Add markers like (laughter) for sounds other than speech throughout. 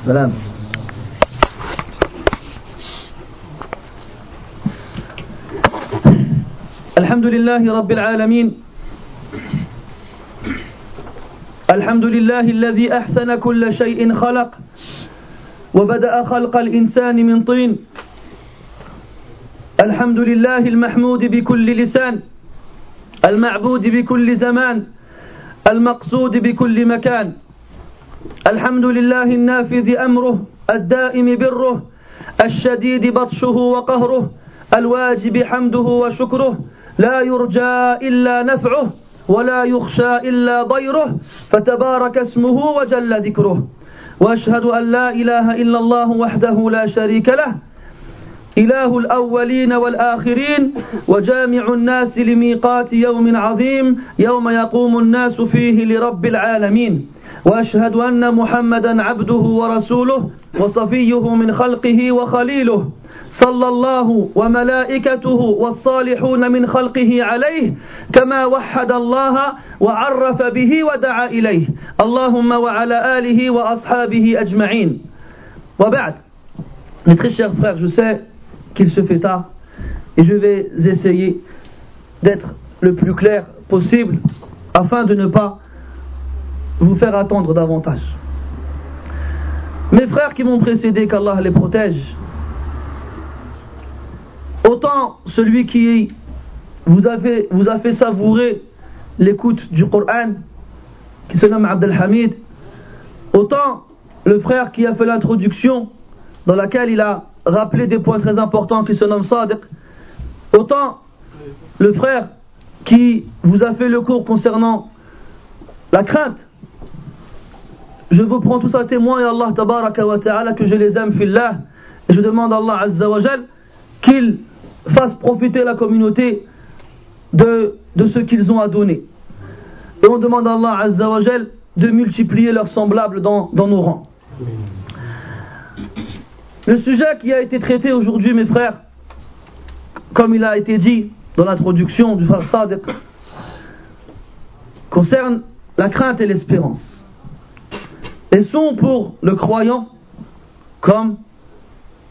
سلام. الحمد لله رب العالمين. الحمد لله الذي أحسن كل شيء خلق وبدأ خلق الإنسان من طين. الحمد لله المحمود بكل لسان المعبود بكل زمان المقصود بكل مكان. الحمد لله النافذ أمره الدائم بره الشديد بطشه وقهره الواجب حمده وشكره لا يرجى إلا نفعه ولا يخشى إلا ضيره فتبارك اسمه وجل ذكره. وأشهد أن لا إله إلا الله وحده لا شريك له إله الأولين والآخرين وجامع الناس لميقات يوم عظيم يوم يقوم الناس فيه لرب العالمين. وأشهد أن محمدا عبده ورسوله وصفيه من خلقه وخليله صلى الله وملائكته والصالحون من خلقه عليه كما وحد الله وعرف به ودعا إليه. اللهم وعلى آله وأصحابه أجمعين. وبعد. Mes très chers frères, je sais qu'il se fait tard et je vais essayer d'être le plus clair possible afin de ne pas vous faire attendre davantage. Mes frères qui m'ont précédé, qu'Allah les protège, autant celui qui vous a fait, savourer l'écoute du Coran, qui se nomme Abdelhamid, autant le frère qui a fait l'introduction, dans laquelle il a rappelé des points très importants, qui se nomme Sadiq, autant le frère qui vous a fait le cours concernant la crainte, je vous prends tous à témoin et Allah tabaraka wa ta'ala que je les aime fillah et je demande à Allah azza wa qu'il fasse profiter la communauté de, ce qu'ils ont à donner. Et on demande à Allah azza wa de multiplier leurs semblables dans, dans nos rangs. Le sujet qui a été traité aujourd'hui mes frères, comme il a été dit dans l'introduction du frère concerne la crainte et l'espérance et sont pour le croyant comme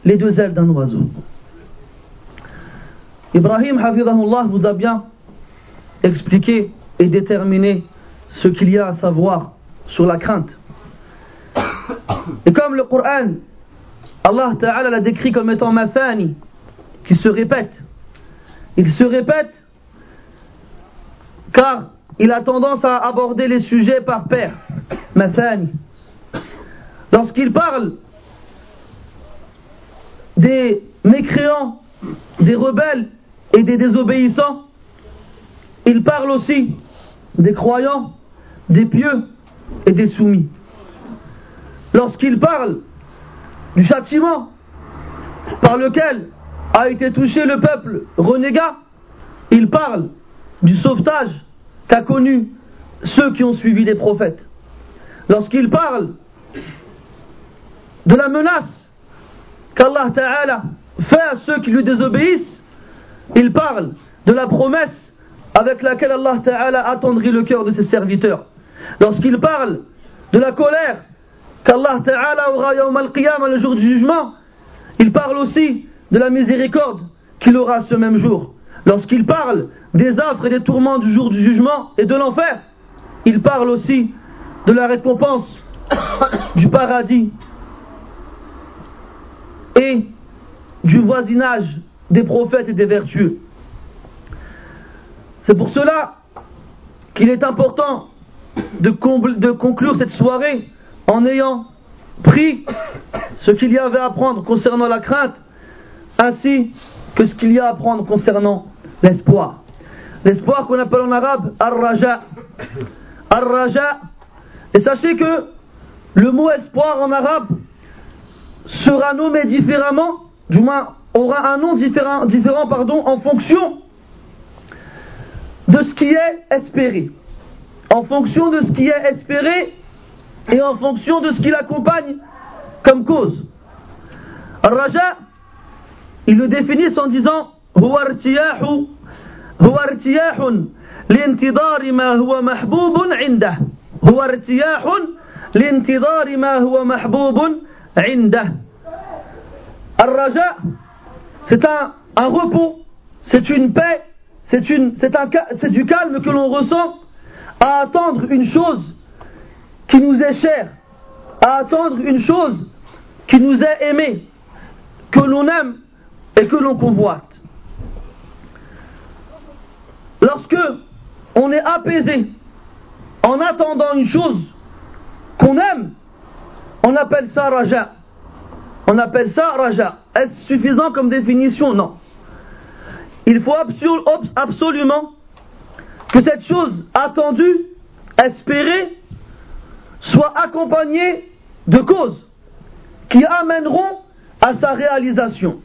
les deux ailes d'un oiseau. Ibrahim Hafidahullah vous a bien expliqué et déterminé ce qu'il y a à savoir sur la crainte. Et comme le Coran, Allah Ta'ala l'a décrit comme étant mathani, qui se répète. Il se répète car il a tendance à aborder les sujets par paire. Mathani. Lorsqu'il parle des mécréants, des rebelles et des désobéissants, il parle aussi des croyants, des pieux et des soumis. Lorsqu'il parle du châtiment par lequel a été touché le peuple renégat, il parle du sauvetage qu'a connu ceux qui ont suivi les prophètes. Lorsqu'il parle de la menace qu'Allah Ta'ala fait à ceux qui lui désobéissent, il parle de la promesse avec laquelle Allah Ta'ala attendrit le cœur de ses serviteurs. Lorsqu'il parle de la colère qu'Allah Ta'ala aura yawm al-qiyam le jour du jugement, il parle aussi de la miséricorde qu'il aura ce même jour. Lorsqu'il parle des affres et des tourments du jour du jugement et de l'enfer, il parle aussi de la récompense (coughs) du paradis et du voisinage des prophètes et des vertueux. C'est pour cela qu'il est important de, conclure cette soirée en ayant pris ce qu'il y avait à apprendre concernant la crainte, ainsi que ce qu'il y a à apprendre concernant l'espoir. L'espoir qu'on appelle en arabe ar-raja. Ar-raja. Et sachez que le mot espoir en arabe sera nommé différemment, du moins aura un nom différent, différent pardon, en fonction de ce qui est espéré. En fonction de ce qui est espéré et en fonction de ce qui l'accompagne comme cause. Al-Raja, ils le définissent en disant هو ارتياح هو ارتياح لانتظار ما هو محبوب عنده هو ارتياح لانتظار ما هو محبوب indah. C'est un, un repos, c'est une paix, c'est du calme que l'on ressent à attendre une chose qui nous est chère, à attendre une chose qui nous est aimée, que l'on aime et que l'on convoite. Lorsque on est apaisé en attendant une chose qu'on aime, on appelle ça raja. On appelle ça raja. Est-ce suffisant comme définition? Non. Il faut absolument que cette chose attendue, espérée, soit accompagnée de causes qui amèneront à sa réalisation.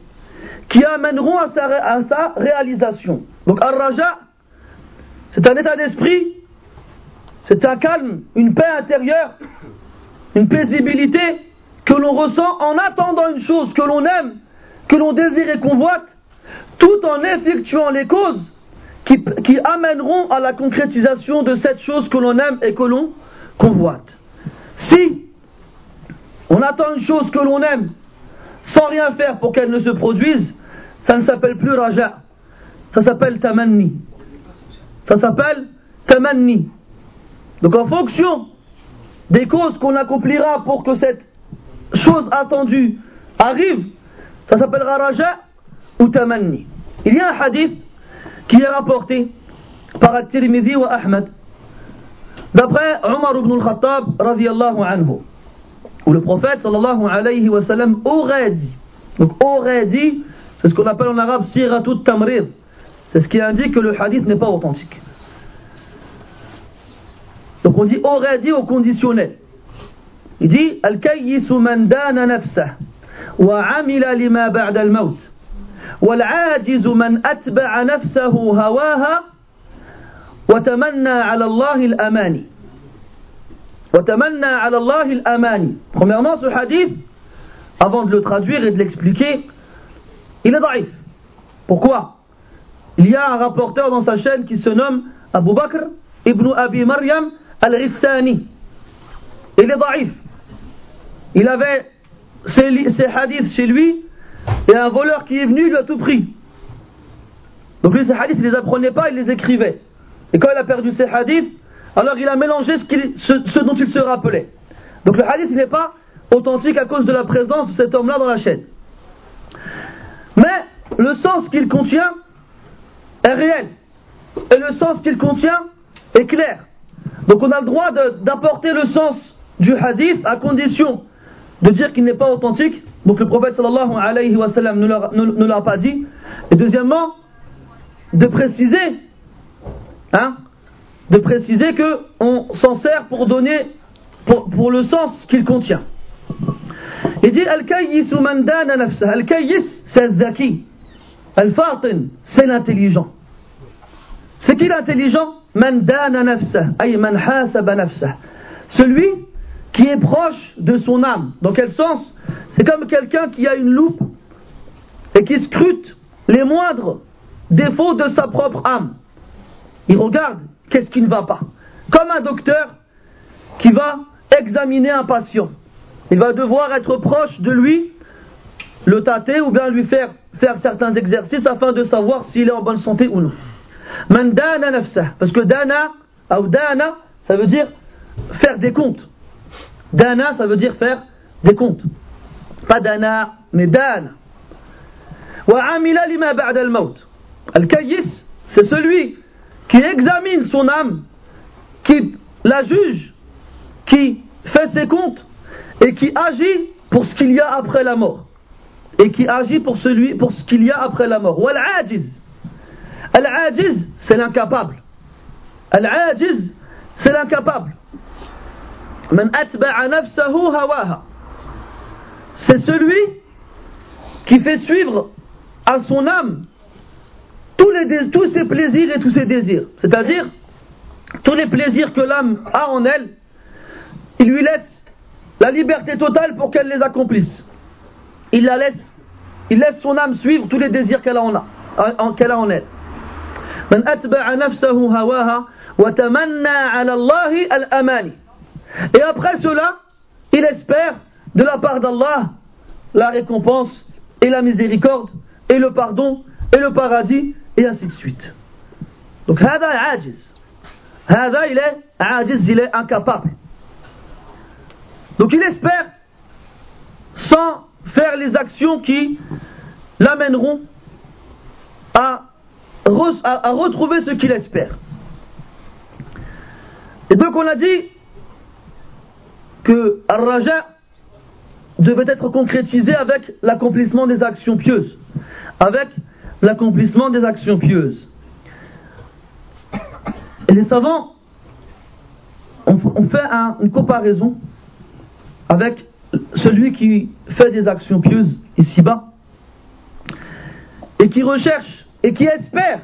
Qui amèneront à sa, réalisation. Donc, ar-raja, c'est un état d'esprit, c'est un calme, une paix intérieure, une paisibilité que l'on ressent en attendant une chose que l'on aime, que l'on désire et convoite, tout en effectuant les causes qui, qui, amèneront à la concrétisation de cette chose que l'on aime et que l'on convoite. Si on attend une chose que l'on aime sans rien faire pour qu'elle ne se produise, ça ne s'appelle plus raja, ça s'appelle tamanni. Ça s'appelle tamanni. Donc en fonction des causes qu'on accomplira pour que cette chose attendue arrive, ça s'appellera raja ou tamanni. Il y a un hadith qui est rapporté par At-Tirmidhi wa Ahmad d'après Omar ibn al-Khattab radiallahu anhu où le prophète sallallahu alayhi wa sallam aurait dit donc aurait dit c'est ce qu'on appelle en arabe siratut tamrid c'est ce qui indique que le hadith n'est pas authentique. Donc on dit aurait dit au conditionnel. Il dit Al-kayyisu man dana nafsah wa amila lima ba'da al-maut والعاجز من أتبع نفسه هواها وتمنى على الله الأماني وتمنى على الله الأماني Premièrement, ce hadith, avant de le traduire et de l'expliquer, il est daif. Pourquoi il y a un rapporteur dans sa chaîne qui se nomme Abu Bakr ibn Abi Maryam al-Rissani. Il est daif. Il avait ses, hadiths chez lui et un voleur qui est venu lui a tout pris. Donc lui, ses hadiths, il les apprenait pas, il les écrivait. Et quand il a perdu ses hadiths, alors il a mélangé ce dont il se rappelait. Donc le hadith n'est pas authentique à cause de la présence de cet homme-là dans la chaîne. Mais le sens qu'il contient est réel. Et le sens qu'il contient est clair. Donc on a le droit d'apporter le sens du hadith à condition de dire qu'il n'est pas authentique. Donc le prophète sallallahu alayhi wa sallam ne l'a pas dit. Et deuxièmement, de préciser, hein, de préciser que on s'en sert pour donner, pour, le sens qu'il contient. Il dit Al-Kayyis man dana nafsa. Al-Kayyis, c'est Zaki. Al-Fatin, c'est l'intelligent. C'est qui l'intelligent? Man dana. Celui qui est proche de son âme. Dans quel sens? C'est comme quelqu'un qui a une loupe et qui scrute les moindres défauts de sa propre âme. Il regarde qu'est-ce qui ne va pas? Comme un docteur qui va examiner un patient. Il va devoir être proche de lui, le tâter ou bien lui faire faire certains exercices afin de savoir s'il est en bonne santé ou non. Man dana nafsah. Parce que dana, ou dana, ça veut dire faire des comptes. Dana, ça veut dire faire des comptes. Pas dana, mais dana. Wa amila lima al-maut. C'est celui qui examine son âme, qui la juge, qui fait ses comptes et qui agit pour ce qu'il y a après la mort. Et qui agit pour, celui, pour ce qu'il y a après la mort. Al-ajiz, c'est l'incapable. Al-ajiz, c'est l'incapable. C'est celui qui fait suivre à son âme tous, ses plaisirs et tous ses désirs. C'est-à-dire, tous les plaisirs que l'âme a en elle, il lui laisse la liberté totale pour qu'elle les accomplisse. Il la laisse, il laisse son âme suivre tous les désirs qu'elle a en elle. من أتبع نفسه هواها وتمنى على الله الأماني Et après cela, il espère de la part d'Allah la récompense et la miséricorde et le pardon et le paradis et ainsi de suite. Donc, هذا عاجز. هذا il est عاجز, il est incapable. Donc il espère sans faire les actions qui l'amèneront à, à, retrouver ce qu'il espère. Et donc on a dit que Ar-Raja devait être concrétisé avec l'accomplissement des actions pieuses. Avec l'accomplissement des actions pieuses. Et les savants ont, fait une comparaison avec celui qui fait des actions pieuses ici-bas et qui recherche et qui espère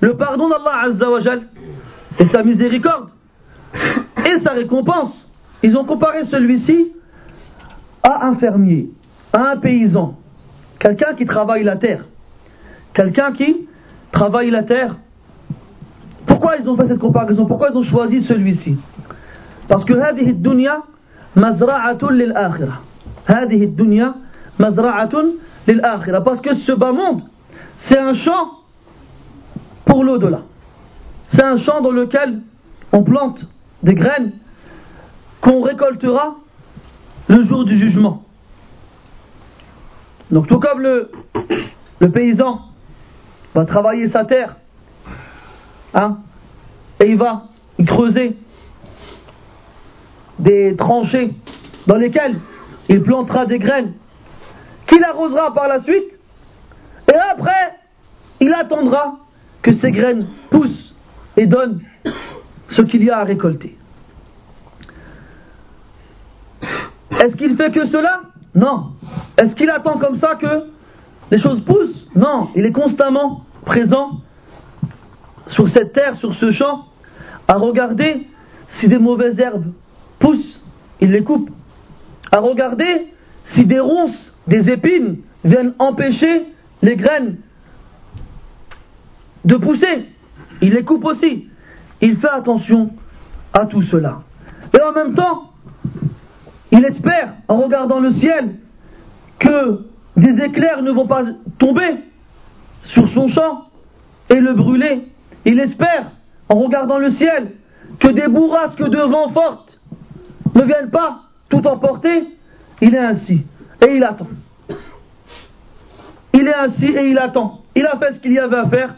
le pardon d'Allah Azzawajal et sa miséricorde et sa récompense. Ils ont comparé celui-ci à un fermier, à un paysan, quelqu'un qui travaille la terre. Quelqu'un qui travaille la terre. Pourquoi ils ont fait cette comparaison Pourquoi ils ont choisi celui-ci Parce que هذه الدنيا مزرعة للآخرة. هذه الدنيا مزرعة للآخرة. Parce que ce bas monde, c'est un champ pour l'au-delà. C'est un champ dans lequel on plante des graines qu'on récoltera le jour du jugement. Donc tout comme le, paysan va travailler sa terre, hein, et il va creuser des tranchées dans lesquelles il plantera des graines qu'il arrosera par la suite, et après, il attendra que ces graines poussent et donnent ce qu'il y a à récolter. Est-ce qu'il fait que cela? Non. Est-ce qu'il attend comme ça que les choses poussent? Non. Il est constamment présent sur cette terre, sur ce champ, à regarder si des mauvaises herbes poussent, il les coupe. À regarder si des ronces, des épines viennent empêcher les graines de pousser. Il les coupe aussi. Il fait attention à tout cela. Et en même temps, il espère, en regardant le ciel, que des éclairs ne vont pas tomber sur son champ et le brûler. Il espère, en regardant le ciel, que des bourrasques de vent fortes ne viennent pas tout emporter. Il est ainsi et il attend. Il est ainsi et il attend. Il a fait ce qu'il y avait à faire.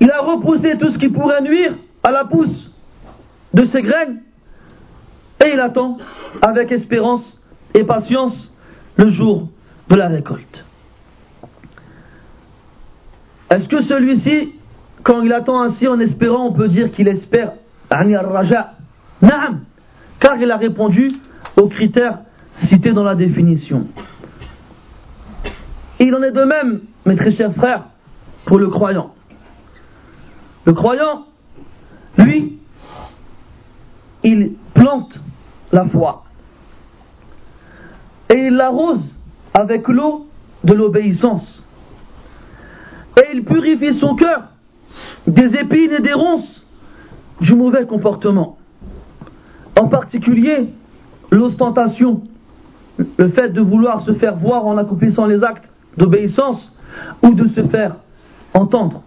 Il a repoussé tout ce qui pourrait nuire à la pousse de ses graines et il attend avec espérance et patience le jour de la récolte. Est-ce que celui-ci, quand il attend ainsi en espérant, on peut dire qu'il espère Raja Naam, car il a répondu aux critères cités dans la définition. Il en est de même, mes très chers frères, pour le croyant. Le croyant, lui, il plante la foi. Et il l'arrose avec l'eau de l'obéissance. Et il purifie son cœur des épines et des ronces du mauvais comportement. En particulier, l'ostentation, le fait de vouloir se faire voir en accomplissant les actes d'obéissance ou de se faire entendre.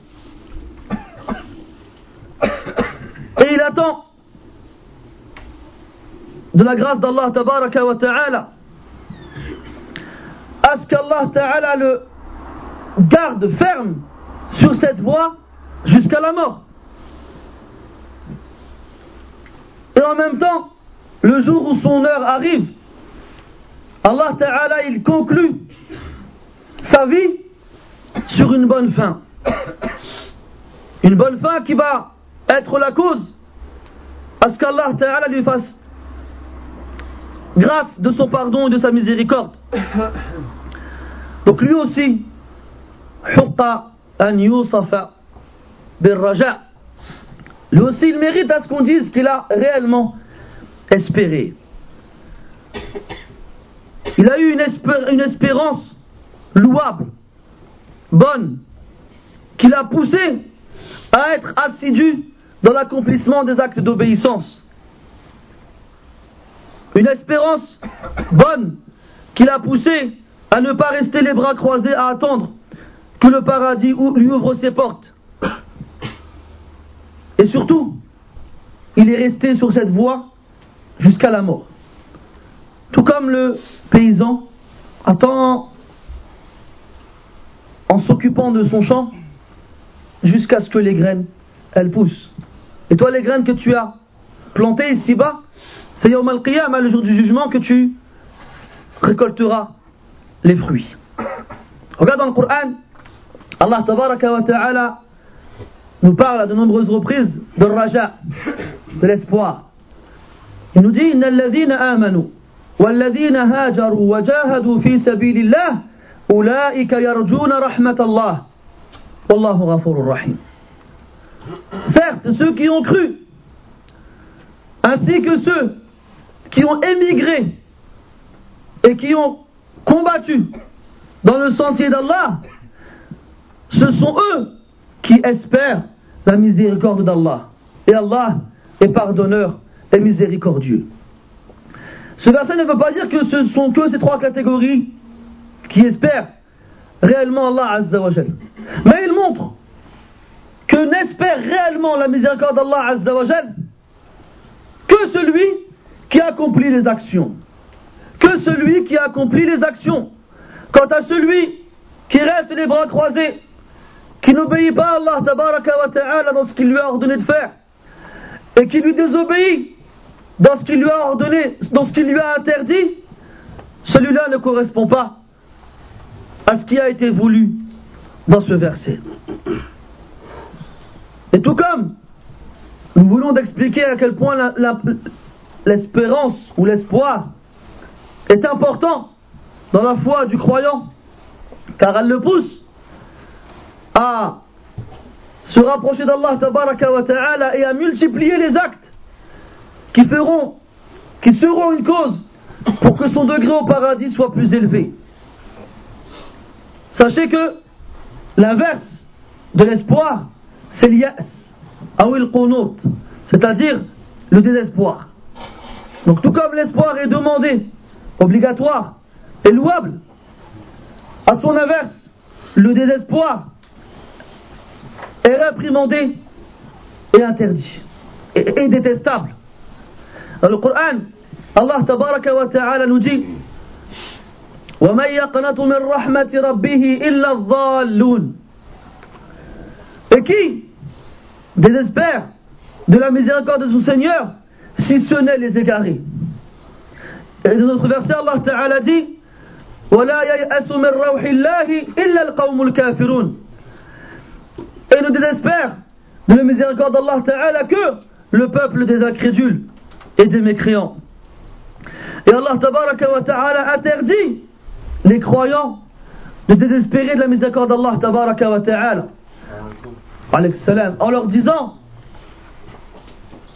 Et il attend de la grâce d'Allah tabaraka wa ta'ala à ce qu'Allah ta'ala le garde ferme sur cette voie jusqu'à la mort. Et en même temps, le jour où son heure arrive, Allah ta'ala il conclut sa vie sur une bonne fin. Une bonne fin qui va être la cause à ce qu'Allah lui fasse grâce de son pardon et de sa miséricorde. Donc lui aussi, lui aussi il mérite à ce qu'on dise qu'il a réellement espéré. Il a eu une espérance louable, bonne, qui l'a poussé à être assidu dans l'accomplissement des actes d'obéissance. une espérance bonne qui l'a poussé à ne pas rester les bras croisés à attendre que le paradis lui ouvre ses portes. Et surtout, il est resté sur cette voie jusqu'à la mort. Tout comme le paysan attend en s'occupant de son champ jusqu'à ce que les graines, elles poussent. Et toi, les graines que tu as plantées ici-bas, c'est Yawm al-Qiyam, le jour du jugement, que tu récolteras les fruits. Regarde dans le Coran, Allah ta'ala nous parle à de nombreuses reprises de raja, de l'espoir. Il nous dit, « amanu, wa hajaru wa jahadu fi sabilillah » Certes, ceux qui ont cru, ainsi que ceux qui ont émigré et qui ont combattu dans le sentier d'Allah, ce sont eux qui espèrent la miséricorde d'Allah. Et Allah est pardonneur et miséricordieux. Ce verset ne veut pas dire que ce sont que ces trois catégories qui espèrent réellement Allah Azza wa Mais il montre que n'espère réellement la miséricorde d'Allah Azza wa que celui qui accomplit les actions. Que celui qui accomplit les actions. Quant à celui qui reste les bras croisés, qui n'obéit pas à Allah wa ta'ala dans ce qu'il lui a ordonné de faire, et qui lui désobéit dans ce qu'il lui a ordonné, dans ce qu'il lui a interdit, celui-là ne correspond pas à ce qui a été voulu dans ce verset. Et tout comme nous voulons d'expliquer à quel point l'espérance ou l'espoir est important dans la foi du croyant, car elle le pousse à se rapprocher d'Allah et à multiplier les actes qui feront, qui seront une cause pour que son degré au paradis soit plus élevé. Sachez que l'inverse de l'espoir, c'est l'yas, c'est-à-dire le désespoir. Donc tout comme l'espoir est demandé, obligatoire et louable, à son inverse, le désespoir est réprimandé et interdit et détestable. Dans le Coran, Allah nous dit وَمَنْ يَقْنَطُ مِنْ رَحْمَةِ رَبِّهِ إِلَّا الظَّالُّونَ Et qui désespère de la miséricorde de son Seigneur si ce n'est les égarés Et dans notre verset, Allah Ta'ala dit وَلَا يَيْأَسُ مِنْ رَوْحِ اللَّهِ إِلَّا الْقَوْمُ الْكَافِرُونَ Et ne désespère de la miséricorde d'Allah Ta'ala que le peuple des incrédules et des mécréants. Et Allah tabaraka wa ta'ala interdit les croyants de désespérer de la miséricorde d'Allah tabaraka wa ta'ala. En leur disant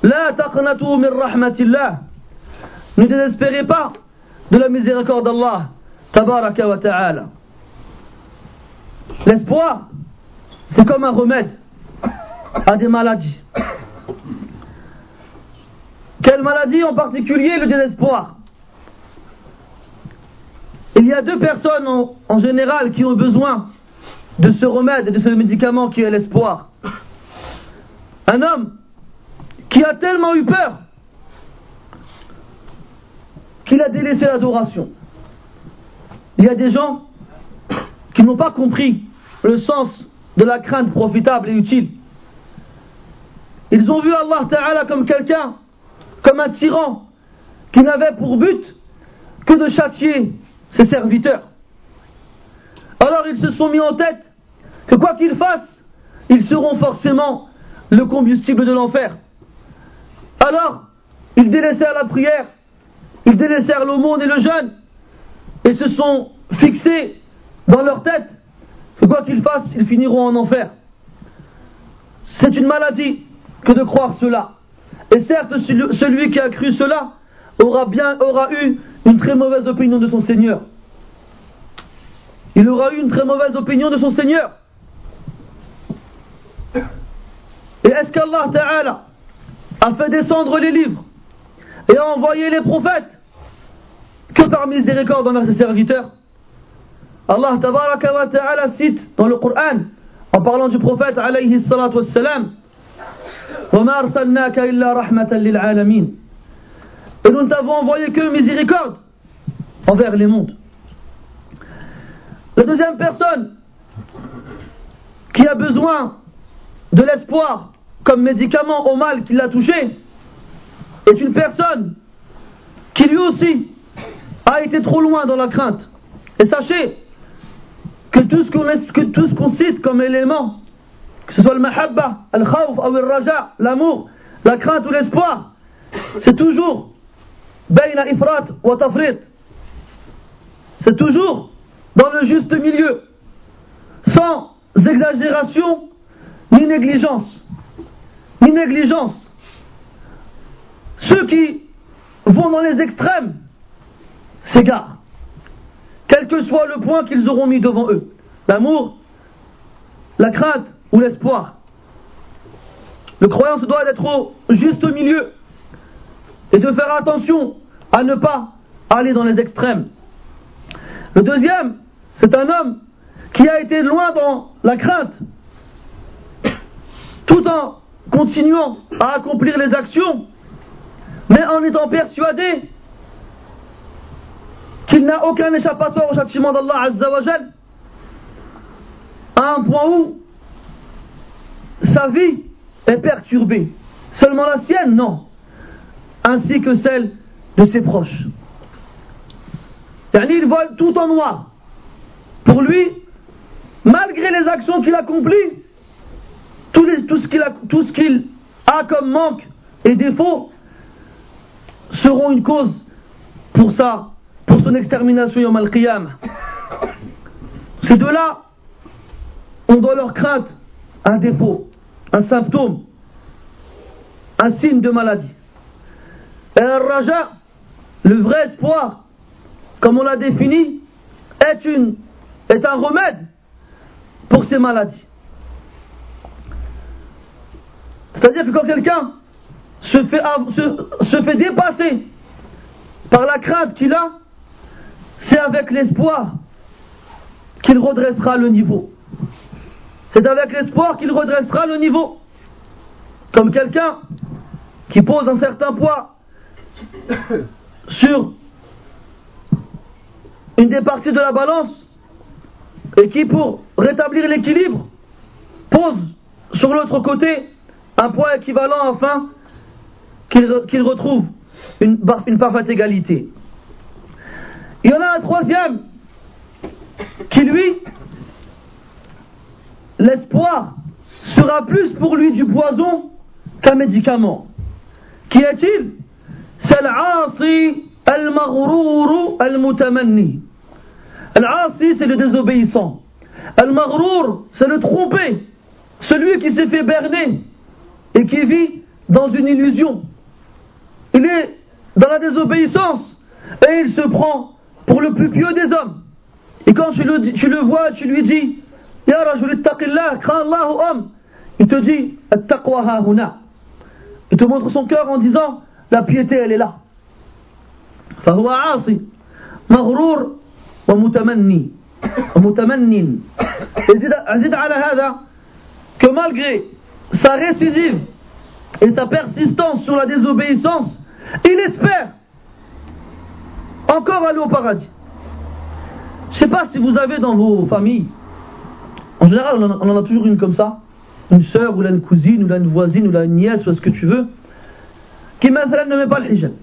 La taqnatu min rahmatillah. Ne désespérez pas de la miséricorde d'Allah tabaraka wa ta'ala. L'espoir, c'est comme un remède à des maladies. Quelle maladie en particulier le désespoir? Il y a deux personnes en, général qui ont besoin de ce remède et de ce médicament qui est l'espoir. Un homme qui a tellement eu peur qu'il a délaissé l'adoration. Il y a des gens qui n'ont pas compris le sens de la crainte profitable et utile. Ils ont vu Allah Ta'ala comme quelqu'un comme un tyran qui n'avait pour but que de châtier ses serviteurs. Alors ils se sont mis en tête que quoi qu'ils fassent, ils seront forcément le combustible de l'enfer. Alors, ils délaissèrent la prière, ils délaissèrent l'aumône et le jeûne, et se sont fixés dans leur tête que quoi qu'ils fassent, ils finiront en enfer. C'est une maladie que de croire cela. Et certes, celui qui a cru cela aura bien, aura eu une très mauvaise opinion de son Seigneur. Il aura eu une très mauvaise opinion de son Seigneur. Et est-ce qu'Allah Ta'ala a fait descendre les livres et a envoyé les prophètes que par miséricorde envers ses serviteurs. Allah ta'ala cite dans le Coran, en parlant du prophète alayhi salatu wassalam, وَمَا أَرْسَلْنَاكَ إِلَّا رَحْمَةً لِلْعَالَمِينَ et nous ne t'avons envoyé que miséricorde envers les mondes. La deuxième personne qui a besoin de l'espoir comme médicament au mal qui l'a touché est une personne qui lui aussi a été trop loin dans la crainte. Et sachez que tout ce qu'on cite comme élément, que ce soit le mahabba, le khawf ou le raja, l'amour, la crainte ou l'espoir, c'est toujours C'est toujours dans le juste milieu, sans exagération ni négligence. Ni négligence. Ceux qui vont dans les extrêmes s'égarent. Quel que soit le point qu'ils auront mis devant eux. L'amour, la crainte ou l'espoir. Le croyant se doit d'être au juste milieu et de faire attention à ne pas aller dans les extrêmes. Le deuxième, c'est un homme qui a été loin dans la crainte, tout en continuant à accomplir les actions mais en étant persuadé qu'il n'a aucun échappatoire au châtiment d'Allah Azzawajal, à un point où sa vie est perturbée. Seulement la sienne, non. Ainsi que celle de ses proches. Il voit tout en noir. Pour lui, malgré les actions qu'il accomplit, tout, tout ce qu'il a, a comme manque et défaut, seront une cause pour ça, pour son extermination yom al Ces deux-là ont dans leur crainte un défaut, un symptôme, un signe de maladie. Et un raja, le vrai espoir, comme on l'a défini, est un remède pour ces maladies. C'est-à-dire que quand quelqu'un se fait, se, fait dépasser par la crainte qu'il a, c'est avec l'espoir qu'il redressera le niveau. C'est avec l'espoir qu'il redressera le niveau. Comme quelqu'un qui pose un certain poids (coughs) sur une des parties de la balance et qui, pour rétablir l'équilibre, pose sur l'autre côté un poids équivalent afin qu'il retrouve une, une parfaite égalité. Il y en a un troisième qui, lui, l'espoir sera plus pour lui du poison qu'un médicament. Qui est-il Al-maghrour al-mutamanni. L'asi, c'est le désobéissant. Al-maghrour, c'est le trompé. Celui qui s'est fait berner et qui vit dans une illusion il est dans la désobéissance et il se prend pour le plus pieux des hommes. Et quand tu le, vois, tu lui dis Ya Rajul crains Allah homme. Il te dit Il te montre son cœur en disant La piété, elle est là. فهو عاصي مغرور ومتمني ومتمن أزيد على هذا que malgré sa récidive et sa persistance sur la désobéissance il espère encore aller au paradis. Je ne sais pas si vous avez dans vos familles, en général on en a, toujours une comme ça, une soeur ou une cousine ou une voisine ou une nièce ou ce que tu veux, qui ne met pas le hijab.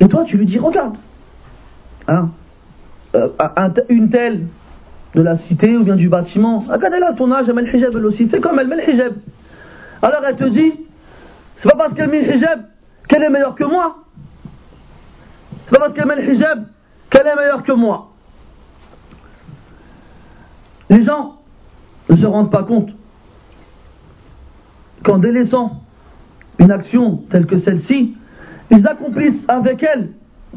Et toi tu lui dis regarde, hein, euh, une telle de la cité ou bien du bâtiment, regarde elle a ton âge, elle met le hijab elle aussi, fais comme elle met le hijab. Alors elle te dit, c'est pas parce qu'elle met le hijab qu'elle est meilleure que moi. C'est pas parce qu'elle met le hijab qu'elle est meilleure que moi. Les gens ne se rendent pas compte qu'en délaissant une action telle que celle-ci, ils accomplissent avec elle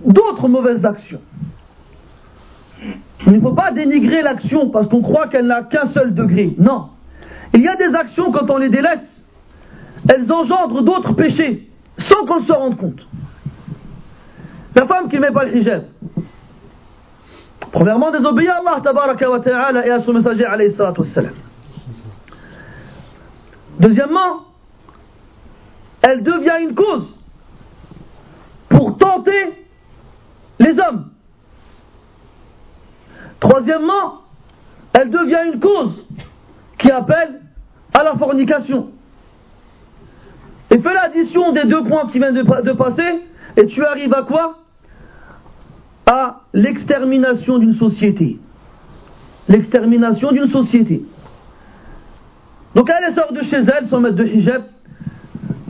d'autres mauvaises actions. Il ne faut pas dénigrer l'action parce qu'on croit qu'elle n'a qu'un seul degré. Non. Il y a des actions quand on les délaisse elles engendrent d'autres péchés sans qu'on se rende compte. La femme qui ne met pas le hijab. Premièrement, désobéir à Allah tabaraka et à son messager alayhi salatu. Deuxièmement, elle devient une cause pour tenter les hommes. Troisièmement, elle devient une cause qui appelle à la fornication. Et fais l'addition des deux points qui viennent de, passer, et tu arrives à quoi? À l'extermination d'une société. L'extermination d'une société. Donc elle sort de chez elle sans mettre de hijab,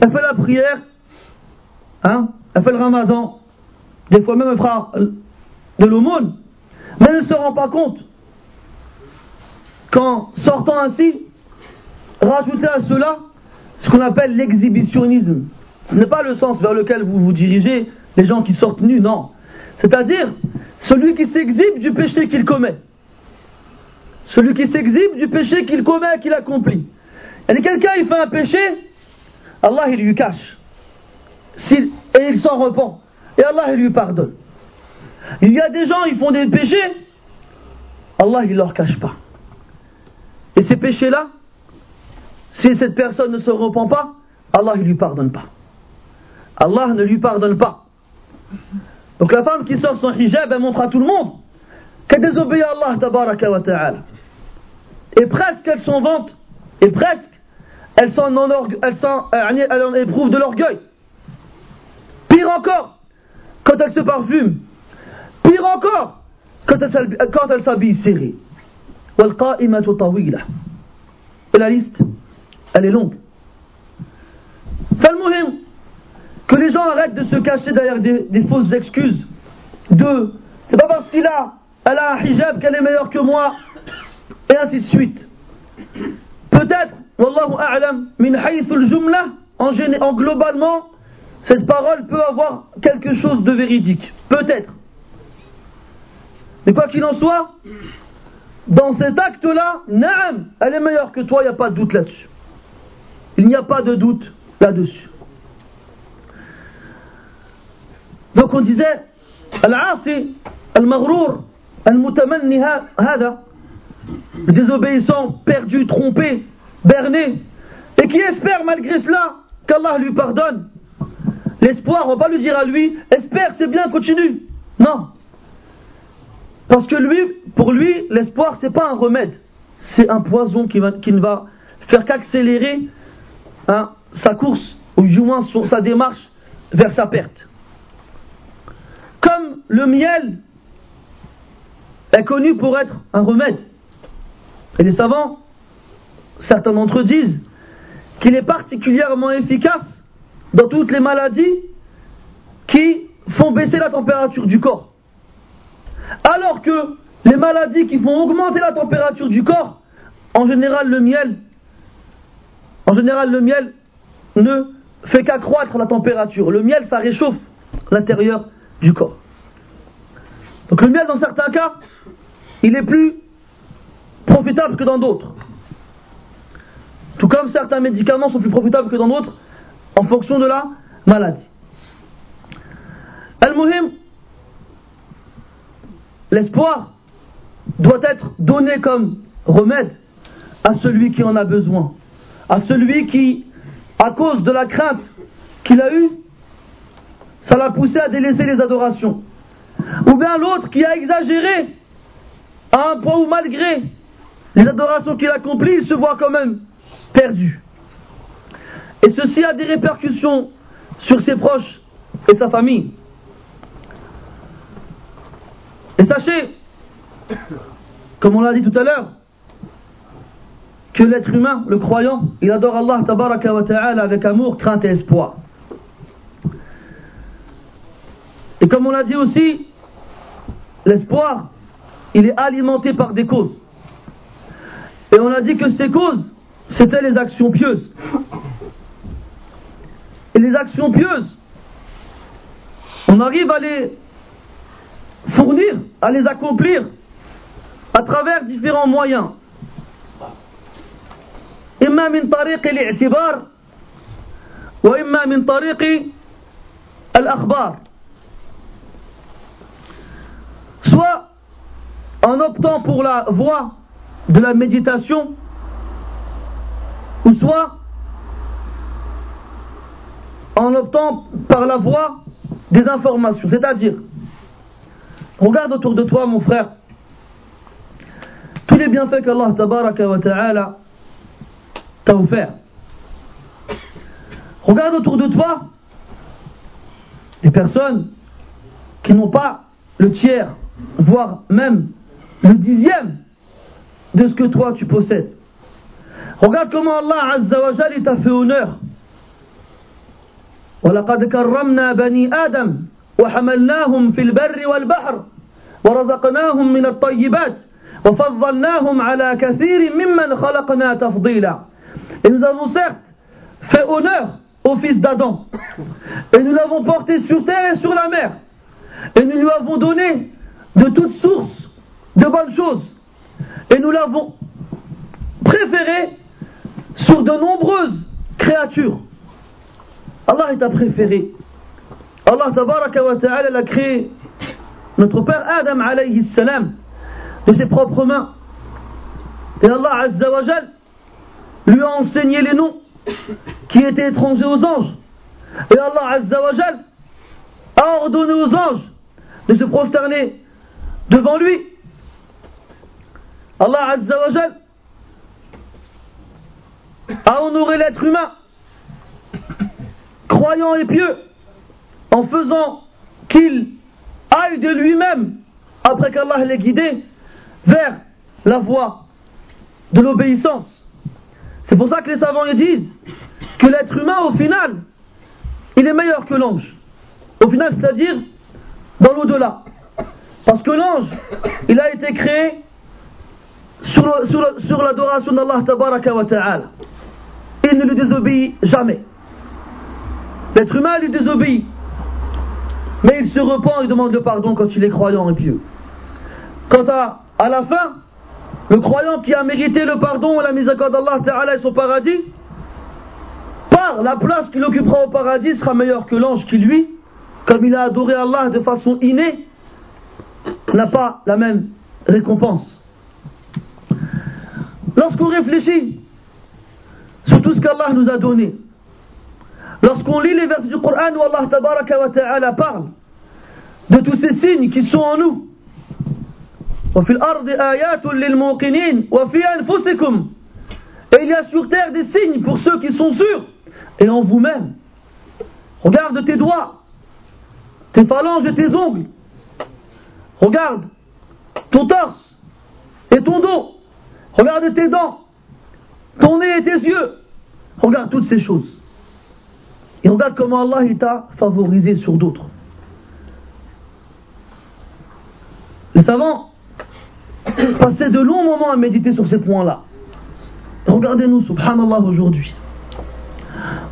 elle fait la prière, hein, elle fait le ramadan, des fois même elle fera de l'aumône, mais elle ne se rend pas compte qu'en sortant ainsi, rajouter à cela ce qu'on appelle l'exhibitionnisme. Ce n'est pas le sens vers lequel vous vous dirigez, les gens qui sortent nus, non. C'est-à-dire celui qui s'exhibe du péché qu'il commet. Celui qui s'exhibe du péché qu'il commet, qu'il accomplit. Et quelqu'un, il fait un péché, Allah, il lui cache. et il s'en repent. Et Allah, il lui pardonne. Il y a des gens, ils font des péchés, Allah, il leur cache pas. Et ces péchés-là, si cette personne ne se repent pas, Allah ne lui pardonne pas. Allah ne lui pardonne pas. Donc la femme qui sort son hijab, elle montre à tout le monde qu'elle désobéit à Allah tabaraka wa ta'ala. Et presque elle s'en vante, et presque elle s'en elle, euh, elle en éprouve de l'orgueil. Pire encore, quand elle se parfume. Pire encore, quand elle s'habille serrée. Et la liste elle est longue. Falmuhim, que les gens arrêtent de se cacher derrière des, fausses excuses. Deux, c'est pas parce qu'il a, elle a un hijab qu'elle est meilleure que moi, et ainsi de suite. Peut-être, wallahu a'lam, min jumla, en, en globalement, cette parole peut avoir quelque chose de véridique. Peut-être. Mais quoi qu'il en soit, dans cet acte-là, naam, elle est meilleure que toi, il n'y a pas de doute là-dessus. Il n'y a pas de doute là-dessus. Donc on disait, Al-Asi, Al-Maghrour, Al-Mutamanni hada, le désobéissant, perdu, trompé, berné, et qui espère malgré cela qu'Allah lui pardonne. L'espoir, on va pas lui dire à lui, espère, c'est bien, continue. Non. Parce que lui, pour lui, l'espoir, c'est pas un remède. C'est un poison qui, ne va faire qu'accélérer Hein, sa course, ou du moins sa démarche vers sa perte. Comme le miel est connu pour être un remède. Et les savants, certains d'entre eux disent qu'il est particulièrement efficace dans toutes les maladies qui font baisser la température du corps. Alors que les maladies qui font augmenter la température du corps, en général le miel en général, le miel ne fait qu'accroître la température. Le miel, ça réchauffe l'intérieur du corps. Donc le miel, dans certains cas, il est plus profitable que dans d'autres. Tout comme certains médicaments sont plus profitables que dans d'autres en fonction de la maladie. Al-Muhim, l'espoir doit être donné comme remède à celui qui en a besoin à celui qui, à cause de la crainte qu'il a eue, ça l'a poussé à délaisser les adorations. Ou bien l'autre qui a exagéré à un point où malgré les adorations qu'il accomplit, il se voit quand même perdu. Et ceci a des répercussions sur ses proches et sa famille. Et sachez, comme on l'a dit tout à l'heure, que l'être humain, le croyant, il adore Allah tabaraka avec amour, crainte et espoir. Et comme on l'a dit aussi, l'espoir, il est alimenté par des causes. Et on a dit que ces causes, c'était les actions pieuses. Et les actions pieuses, on arrive à les fournir, à les accomplir à travers différents moyens. إما من طريق الاعتبار وإما من طريق الأخبار soit en optant pour la voie de la méditation, ou soit en optant par la voie des informations. C'est-à-dire, regarde autour de toi, mon frère, tous les bienfaits qu'Allah ta'ala t'a offert. Regarde autour de toi des personnes qui n'ont pas le tiers, voire même le dixième de ce que toi tu possèdes. Regarde comment Allah Azza wa t'a fait honneur. ولقد كرمنا بني آدم وحملناهم في البر والبحر ورزقناهم من الطيبات وفضلناهم على كثير ممن خلقنا تفضيلا Et nous avons certes fait honneur au fils d'Adam. Et nous l'avons porté sur terre et sur la mer. Et nous lui avons donné de toutes sources de bonnes choses. Et nous l'avons préféré sur de nombreuses créatures. Allah est à préféré. Allah tabaraka wa ta'ala a créé notre père Adam alayhi salam de ses propres mains. Et Allah azza wa lui a enseigné les noms qui étaient étrangers aux anges. Et Allah azza wa a ordonné aux anges de se prosterner devant lui. Allah azza wa a honoré l'être humain croyant et pieux, en faisant qu'il aille de lui-même, après qu'Allah l'ait guidé, vers la voie de l'obéissance. C'est pour ça que les savants disent que l'être humain, au final, il est meilleur que l'ange. Au final, c'est-à-dire dans l'au-delà. Parce que l'ange, il a été créé sur l'adoration d'Allah ta'ala. Ne lui désobéit jamais. L'être humain lui désobéit. Mais il se repent et demande le pardon quand il est croyant et pieux. Quant à, à la fin, le croyant qui a mérité le pardon et la miséricorde d'Allah Ta'ala et son paradis, par la place qu'il occupera au paradis sera meilleur que l'ange qui lui, comme il a adoré Allah de façon innée, n'a pas la même récompense. Lorsqu'on réfléchit sur tout ce qu'Allah nous a donné, Lorsqu'on lit les versets du Coran où Allah ta'ala parle de tous ces signes qui sont en nous, et il y a sur terre des signes pour ceux qui sont sûrs et en vous-même. Regarde tes doigts, tes phalanges et tes ongles. Regarde ton torse et ton dos. Regarde tes dents, ton nez et tes yeux. Regarde toutes ces choses. Et regarde comment Allah t'a favorisé sur d'autres. Les savants passaient de longs moments à méditer sur ces points-là. Regardez-nous, subhanallah, aujourd'hui.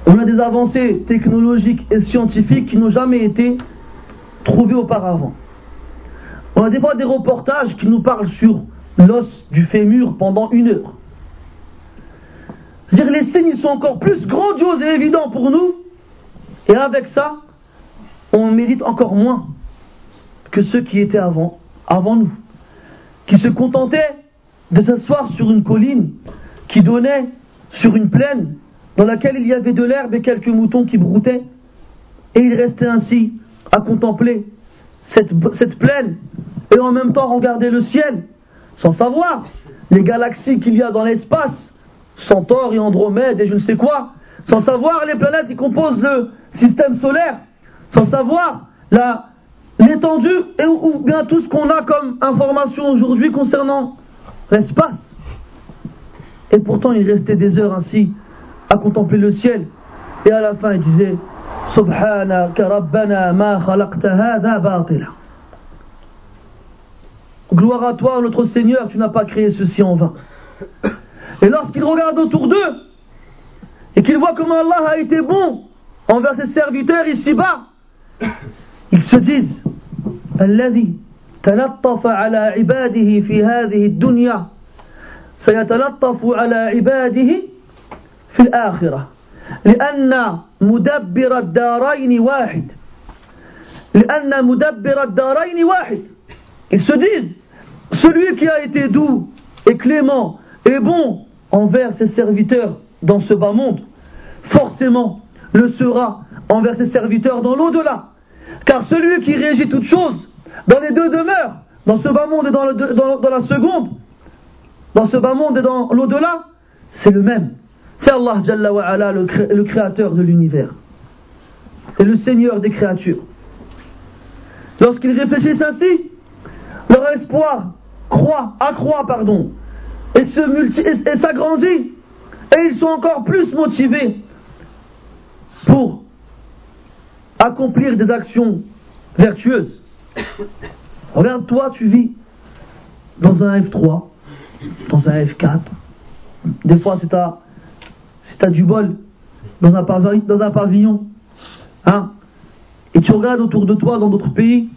On a des avancées technologiques et scientifiques qui n'ont jamais été trouvées auparavant. On a des fois des reportages qui nous parlent sur l'os du fémur pendant une heure. C'est-à-dire les signes sont encore plus grandioses et évidents pour nous. Et avec ça, on médite encore moins que ceux qui étaient avant, avant nous, qui se contentaient de s'asseoir sur une colline qui donnait sur une plaine dans laquelle il y avait de l'herbe et quelques moutons qui broutaient, et ils restaient ainsi à contempler cette, cette plaine et en même temps regarder le ciel, sans savoir les galaxies qu'il y a dans l'espace, Centaure et Andromède et je ne sais quoi, sans savoir les planètes qui composent le système solaire, sans savoir l'étendue et ou, bien tout ce qu'on a comme information aujourd'hui concernant l'espace. Et pourtant, il restait des heures ainsi à contempler le ciel. Et à la fin, il disait Subhanaka Rabbana ma khalaqta batila. Gloire à toi, notre Seigneur, tu n'as pas créé ceci en vain. Et lorsqu'il regarde autour d'eux, et qu'ils voient comment Allah a été bon envers ses serviteurs ici-bas, ils se disent الذي تلطف على عباده في هذه الدنيا سيتلطف على عباده في الآخرة لأن مدبر الدارين واحد لأن مدبر الدارين واحد ils se disent, celui qui a été doux et clément et bon envers ses serviteurs dans ce bas monde, forcément le sera envers ses serviteurs dans l'au-delà. Car celui qui régit toutes choses dans les deux demeures, dans ce bas monde et dans, la seconde, dans ce bas monde et dans l'au-delà, c'est le même. C'est Allah Jalla wa le créateur de l'univers. Et le Seigneur des créatures. Lorsqu'ils réfléchissent ainsi, leur espoir croît, accroît, pardon, et s'agrandit, et ils sont encore plus motivés pour accomplir des actions vertueuses. Regarde, toi, tu vis dans un F3, dans un F4. Des fois, c'est à, c'est du bol, dans un, pavillon, dans un pavillon. Hein Et tu regardes autour de toi, dans d'autres pays,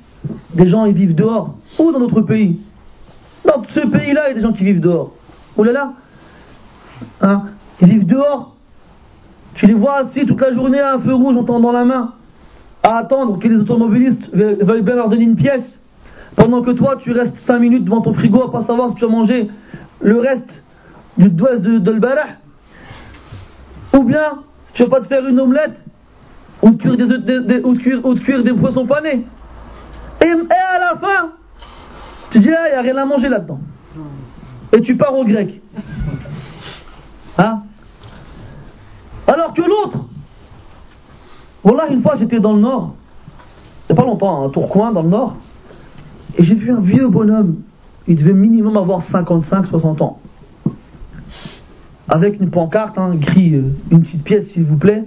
des gens, ils vivent dehors. Ou dans notre pays. Dans ce pays-là, il y a des gens qui vivent dehors. Oh là là hein Ils vivent dehors. Tu les vois assis toute la journée à un feu rouge en tendant la main, à attendre que les automobilistes veuillent bien leur donner une pièce, pendant que toi tu restes 5 minutes devant ton frigo à pas savoir si tu as mangé le reste du doigt de, de Ou bien, si tu veux pas te faire une omelette, ou de cuire des, ou cuire, des poissons panés. Et, et, à la fin, tu dis, ah, il n'y a rien à manger là-dedans. Et tu pars au grec. Hein Alors que l'autre, voilà, une fois j'étais dans le nord, il n'y a pas longtemps, un Tourcoing dans le nord, et j'ai vu un vieux bonhomme, il devait minimum avoir 55-60 ans, avec une pancarte, hein, gris, euh, une petite pièce s'il vous plaît,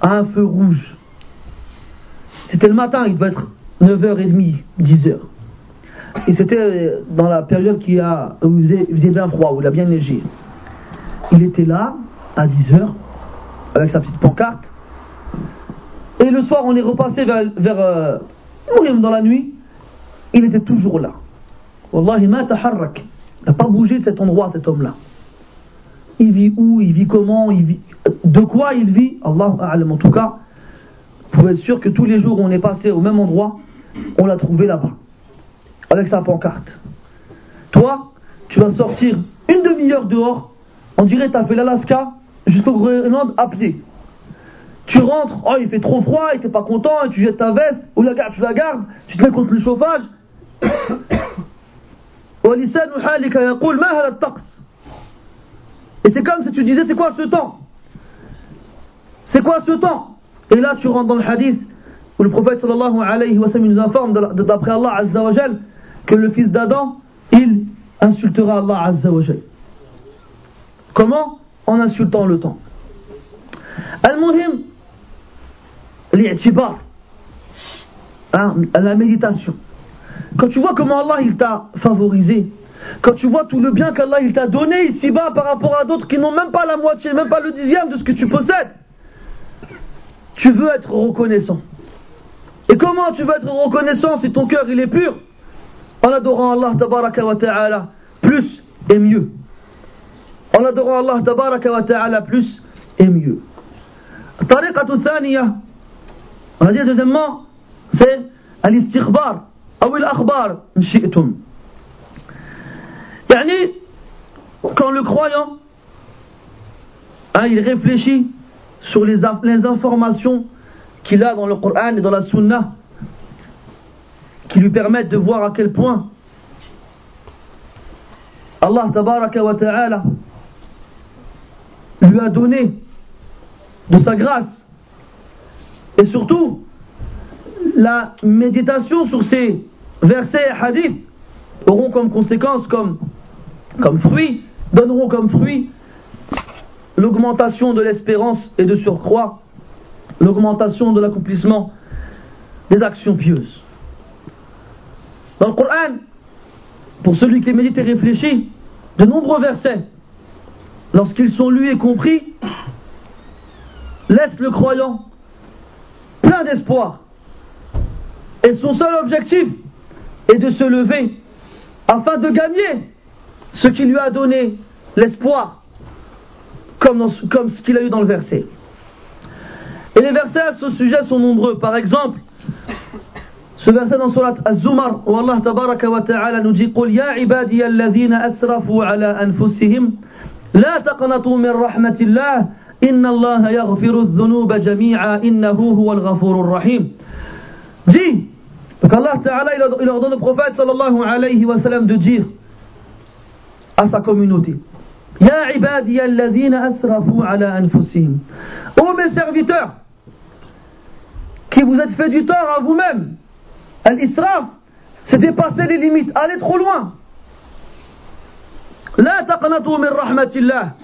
à un feu rouge. C'était le matin, il devait être 9h30, 10h. Et c'était euh, dans la période qui a, où il faisait, bien froid, où il a bien neigé. Il était là, à 10h, avec sa petite pancarte. Et le soir, on est repassé vers, vers euh, dans la nuit. Il était toujours là. Wallahi ma taharrak. Il n'a pas bougé de cet endroit, cet homme-là. Il vit où Il vit comment il vit... De quoi il vit Allah en tout cas, pour être sûr que tous les jours on est passé au même endroit, on l'a trouvé là-bas avec sa pancarte. Toi, tu vas sortir une demi-heure dehors, on dirait que tu as fait l'Alaska jusqu'au Groenland à pied. Tu rentres, oh il fait trop froid, il t'es pas content, et tu jettes ta veste, ou la garde, tu la gardes, tu te mets contre le chauffage. (coughs) Et c'est comme si tu disais, c'est quoi ce temps? C'est quoi ce temps? Et là tu rentres dans le hadith où le prophète sallallahu alayhi wa sallam nous informe d'après Allah azza wa que le fils d'Adam, il insultera Allah Azza wa Comment? En insultant le temps. Al-Muhim, l'i'tibar, hein, la méditation. Quand tu vois comment Allah il t'a favorisé, quand tu vois tout le bien qu'Allah il t'a donné ici-bas par rapport à d'autres qui n'ont même pas la moitié, même pas le dixième de ce que tu possèdes, tu veux être reconnaissant. Et comment tu veux être reconnaissant si ton cœur il est pur? En adorant Allah tabaraka wa ta'ala plus et mieux. En adorant Allah tabaraka wa ta'ala plus et mieux. الطريقة الثانية on a dit deuxièmement c'est أو الأخبار إن شئتم يعني quand le croyant hein, il réfléchit sur les, les informations qu'il a dans le Coran et dans la Sunna qui lui permettent de voir à quel point Allah tabaraka wa ta'ala lui a donné de sa grâce. Et surtout la méditation sur ces versets et hadiths auront comme conséquence comme, comme fruit donneront comme fruit l'augmentation de l'espérance et de surcroît l'augmentation de l'accomplissement des actions pieuses dans le Coran, pour celui qui médite et réfléchit, de nombreux versets, lorsqu'ils sont lus et compris, laissent le croyant plein d'espoir. Et son seul objectif est de se lever afin de gagner ce qui lui a donné l'espoir, comme, comme ce qu'il a eu dans le verset. Et les versets à ce sujet sont nombreux. Par exemple, Ce verset dans Surat Az-Zumar où Allah tabaraka wa ta'ala nous dit قل يا عبادي الذين أسرفوا على أنفسهم لا تقنطوا من رحمة الله إن الله يغفر الذنوب جميعا إنه هو الغفور الرحيم Dis Donc Allah Ta'ala il ordonne au prophète sallallahu alayhi wa sallam de dire à sa communauté Ya ibadiya alladhina asrafu ala anfusihim Ô mes serviteurs qui vous êtes fait du tort à vous-même Al-israf c'est dépasser les limites, aller trop loin La taqnatu min rahmatillah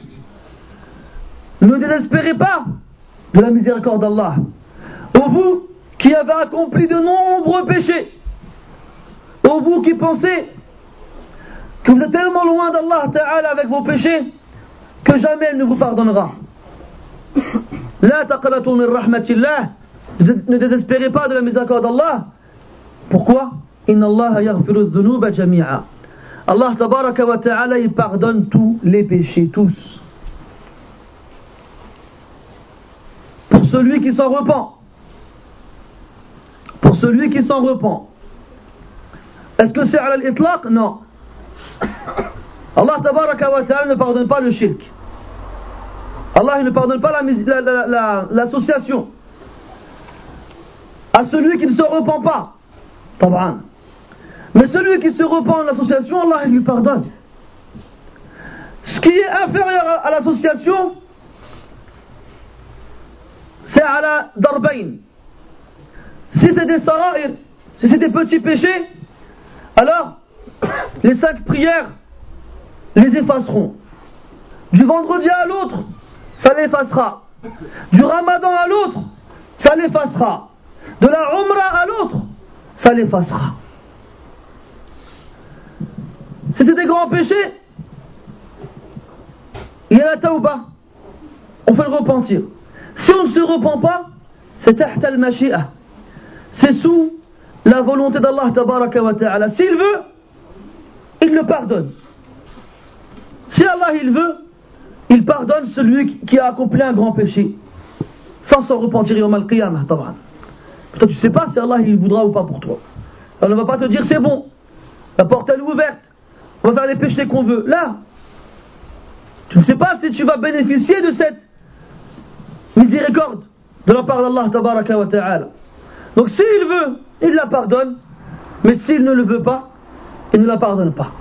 Ne désespérez pas de la miséricorde d'Allah Ô vous qui avez accompli de nombreux péchés, ô vous qui pensez que vous êtes tellement loin d'Allah Ta'ala avec vos péchés que jamais elle ne vous pardonnera. La min rahmatillah. Ne désespérez pas de la miséricorde d'Allah. Pourquoi Allah tabaraka wa ta'ala il pardonne tous les péchés, tous. Pour celui qui s'en repent celui qui s'en repent. Est-ce que c'est à l'itlaq Non. (coughs) Allah tabaraka wa ta'ala ne pardonne pas le shirk. Allah ne pardonne pas l'association. à celui qui ne se repent pas. Mais celui qui se repent de l'association, Allah il lui pardonne. Ce qui est inférieur à l'association, c'est à la darbain. Si c'est des si c'est des petits péchés, alors les cinq prières les effaceront. Du vendredi à l'autre, ça l'effacera. Du ramadan à l'autre, ça l'effacera. De la umrah à l'autre, ça l'effacera. C'est des grands péchés, il y a la. On fait le repentir. Si on ne se repent pas, c'est tahta al-mashi'ah c'est sous la volonté d'Allah ta'ala. S'il veut, il le pardonne. Si Allah il veut, il pardonne celui qui a accompli un grand péché, sans s'en repentir au mal qiyamah, Toi tu sais pas si Allah il voudra ou pas pour toi. On ne va pas te dire c'est bon, la porte est ouverte, on va faire les péchés qu'on veut. Là, tu ne sais pas si tu vas bénéficier de cette miséricorde de la part d'Allah tabaraka wa. Donc s'il veut, il la pardonne, mais s'il ne le veut pas, il ne la pardonne pas.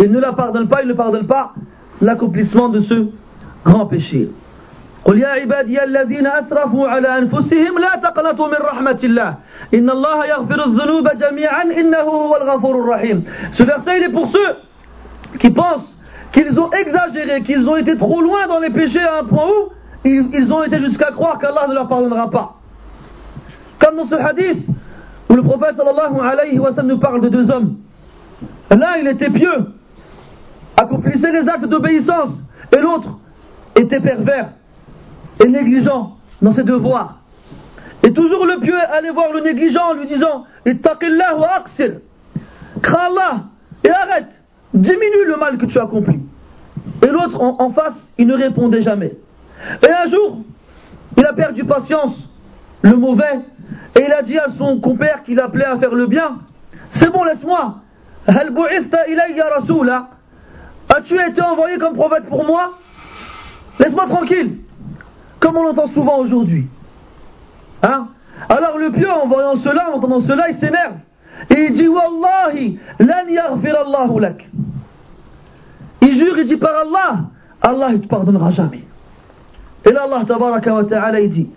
Il ne la pardonne pas, il ne pardonne pas l'accomplissement de ce grand péché. قل يا عبادي الذين أسرفوا على أنفسهم لا تقنطوا من رحمة الله إن الله يغفر الذنوب جميعا إنه هو الغفور الرحيم Ce verset il est pour ceux qui pensent qu'ils ont exagéré, qu'ils ont été trop loin dans les péchés à un point où ils ont été jusqu'à croire qu'Allah ne leur pardonnera pas. Comme dans ce hadith où le prophète sallallahu alayhi wa sallam nous parle de deux hommes. L'un, il était pieux, accomplissait les actes d'obéissance, et l'autre était pervers et négligent dans ses devoirs. Et toujours le pieux allait voir le négligent en lui disant Ittaqillah wa aqsir. Crains et arrête, diminue le mal que tu as accompli. Et l'autre en face, il ne répondait jamais. Et un jour, il a perdu patience, le mauvais, et il a dit à son compère qu'il appelait à faire le bien C'est bon, laisse-moi. As-tu été envoyé comme prophète pour moi? Laisse-moi tranquille comme on l'entend souvent aujourd'hui. Hein? Alors le pieux, en voyant cela, en entendant cela, il s'énerve. Et il dit Wallahi, lan Allahu lak. Il jure, il dit par Allah, Allah ne te pardonnera jamais. Et là, Allah tabaraka wa ta'ala, il dit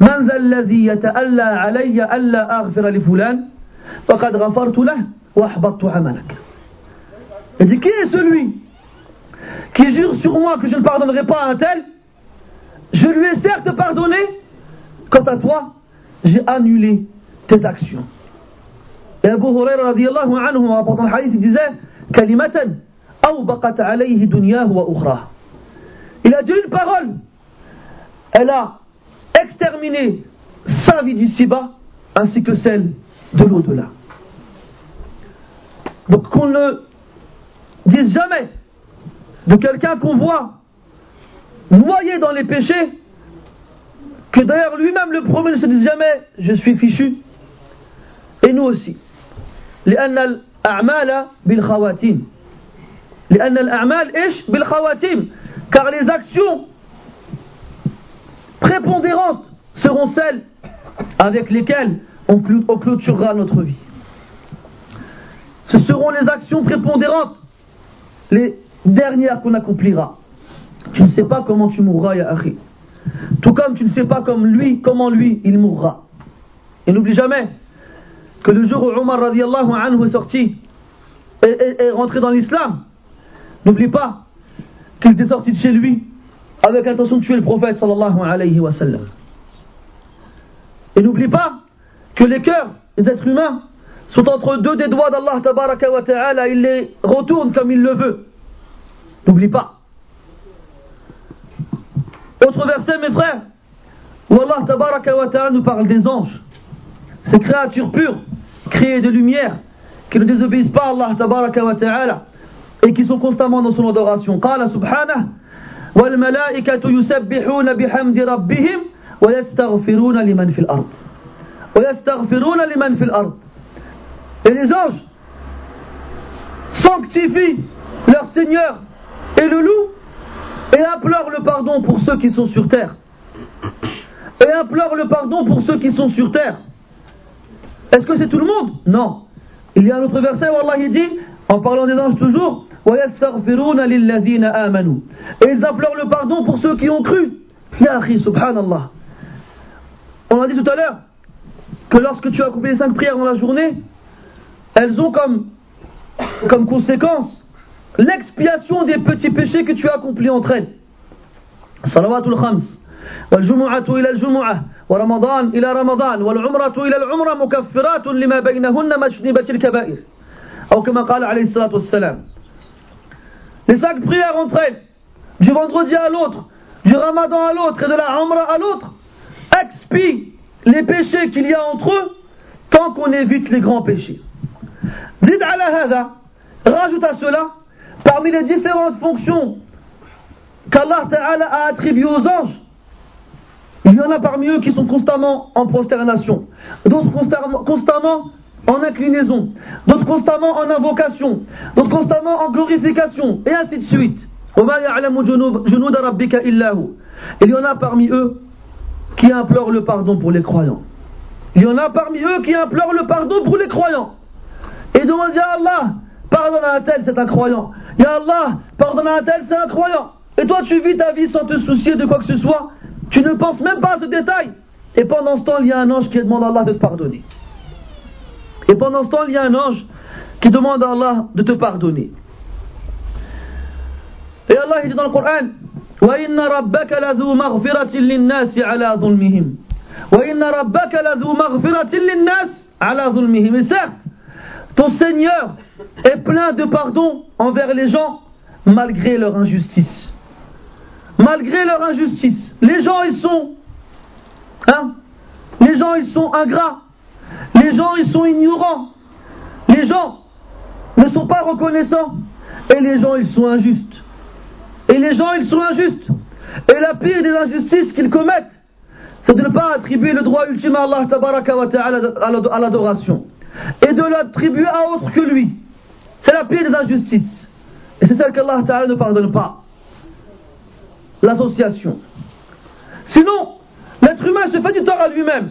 Man alladhi yata'alla alayya alla aghfira li fulan, faqad ghafartu lah wa ahbattu amalak. Il dit Qui est celui qui jure sur moi que je ne pardonnerai pas à un tel je lui ai certes pardonné, quant à toi, j'ai annulé tes actions. Et Abu Huraira radiallahu anhu, en rapportant le hadith, il disait, kalimatan, awbaqat alayhi dunyahu wa ukhra. Il a dit une parole, elle a exterminer sa vie d'ici-bas ainsi que celle de l'au-delà. Donc qu'on ne dise jamais de quelqu'un qu'on voit noyé dans les péchés, que d'ailleurs lui-même le premier ne se dit jamais je suis fichu. Et nous aussi. Car les actions prépondérantes seront celles avec lesquelles on clôturera notre vie. Ce seront les actions prépondérantes, les dernières qu'on accomplira. Tu ne sais pas comment tu mourras, ya Tout comme tu ne sais pas comme lui, comment lui, il mourra. Et n'oublie jamais que le jour où Omar radiallahu anhu est sorti et est rentré dans l'islam, n'oublie pas qu'il était sorti de chez lui avec l'intention de tuer le prophète sallallahu alayhi wa sallam. Et n'oublie pas que les cœurs des êtres humains sont entre deux des doigts d'Allah wa ta'ala, il les retourne comme il le veut. N'oublie pas. Autre verset, mes frères, où Allah tabaraka wa ta'ala nous parle des anges, ces créatures pures, créées de lumière, qui ne désobéissent pas à Allah tabaraka wa ta'ala, et qui sont constamment dans son adoration. Qala subhanah, والملائكة يسبحون بحمد ربهم ويستغفرون لمن في الأرض ويستغفرون لمن في الأرض Et les anges sanctifient leur Seigneur et le loup et implorent le pardon pour ceux qui sont sur terre. Et implorent le pardon pour ceux qui sont sur terre. Est-ce que c'est tout le monde? Non. Il y a un autre verset où Allah dit, en parlant des anges toujours, et ils implorent le pardon pour ceux qui ont cru. subhanallah. On a dit tout à l'heure que lorsque tu as coupé les cinq prières dans la journée, elles ont comme, comme conséquence l'expiation des petits péchés que tu as accomplis entre elles. Salawatul khams. والجمعة إلى الجمعة ورمضان إلى رمضان والعمرة إلى العمرة مكفرات لما بينهن مجنبة الكبائر أو كما قال عليه الصلاة والسلام les cinq prières entre elles, du vendredi à l'autre, du ramadan à l'autre et de la umrah à l'autre, expient les péchés qu'il y a entre eux tant qu'on évite les grands péchés. Zid ala rajoute à cela, parmi les différentes fonctions qu'Allah Ta'ala a attribuées aux anges, il y en a parmi eux qui sont constamment en prosternation, d'autres constamment en inclinaison, d'autres constamment en invocation, d'autres constamment en glorification, et ainsi de suite. Il y en a parmi eux qui implorent le pardon pour les croyants. Il y en a parmi eux qui implorent le pardon pour les croyants. Et demandent à Allah, pardonne à tel, c'est un croyant. Ya Allah, pardonne à un tel, c'est un croyant. Et toi, tu vis ta vie sans te soucier de quoi que ce soit. Tu ne penses même pas à ce détail. Et pendant ce temps, il y a un ange qui demande à Allah de te pardonner. Et pendant ce temps, il y a un ange qui demande à Allah de te pardonner. Et Allah dit dans le Coran وَإِنَّ رَبَّكَ لَذُو مَغْفِرَةٍ لِلنَّاسِ عَلَى ظُلْمِهِمْ وَإِنَّ رَبَّكَ لَذُو مَغْفِرَةٍ لِلنَّاسِ عَلَى ظُلْمِهِمْ Et certes, ton Seigneur est plein de pardon envers les gens malgré leur injustice. Malgré leur injustice. Les gens, ils sont... Hein Les gens, ils sont ingrats. Les gens, ils sont ignorants. Les gens ne sont pas reconnaissants. Et les gens, ils sont injustes. Et les gens, ils sont injustes. Et la pire des injustices qu'ils commettent, c'est de ne pas attribuer le droit ultime à Allah à l'adoration. Et de l'attribuer à autre que lui. C'est la pire des injustices. Et c'est celle qu'Allah Ta'ala ne pardonne pas. L'association. Sinon, l'être humain se fait du tort à lui-même.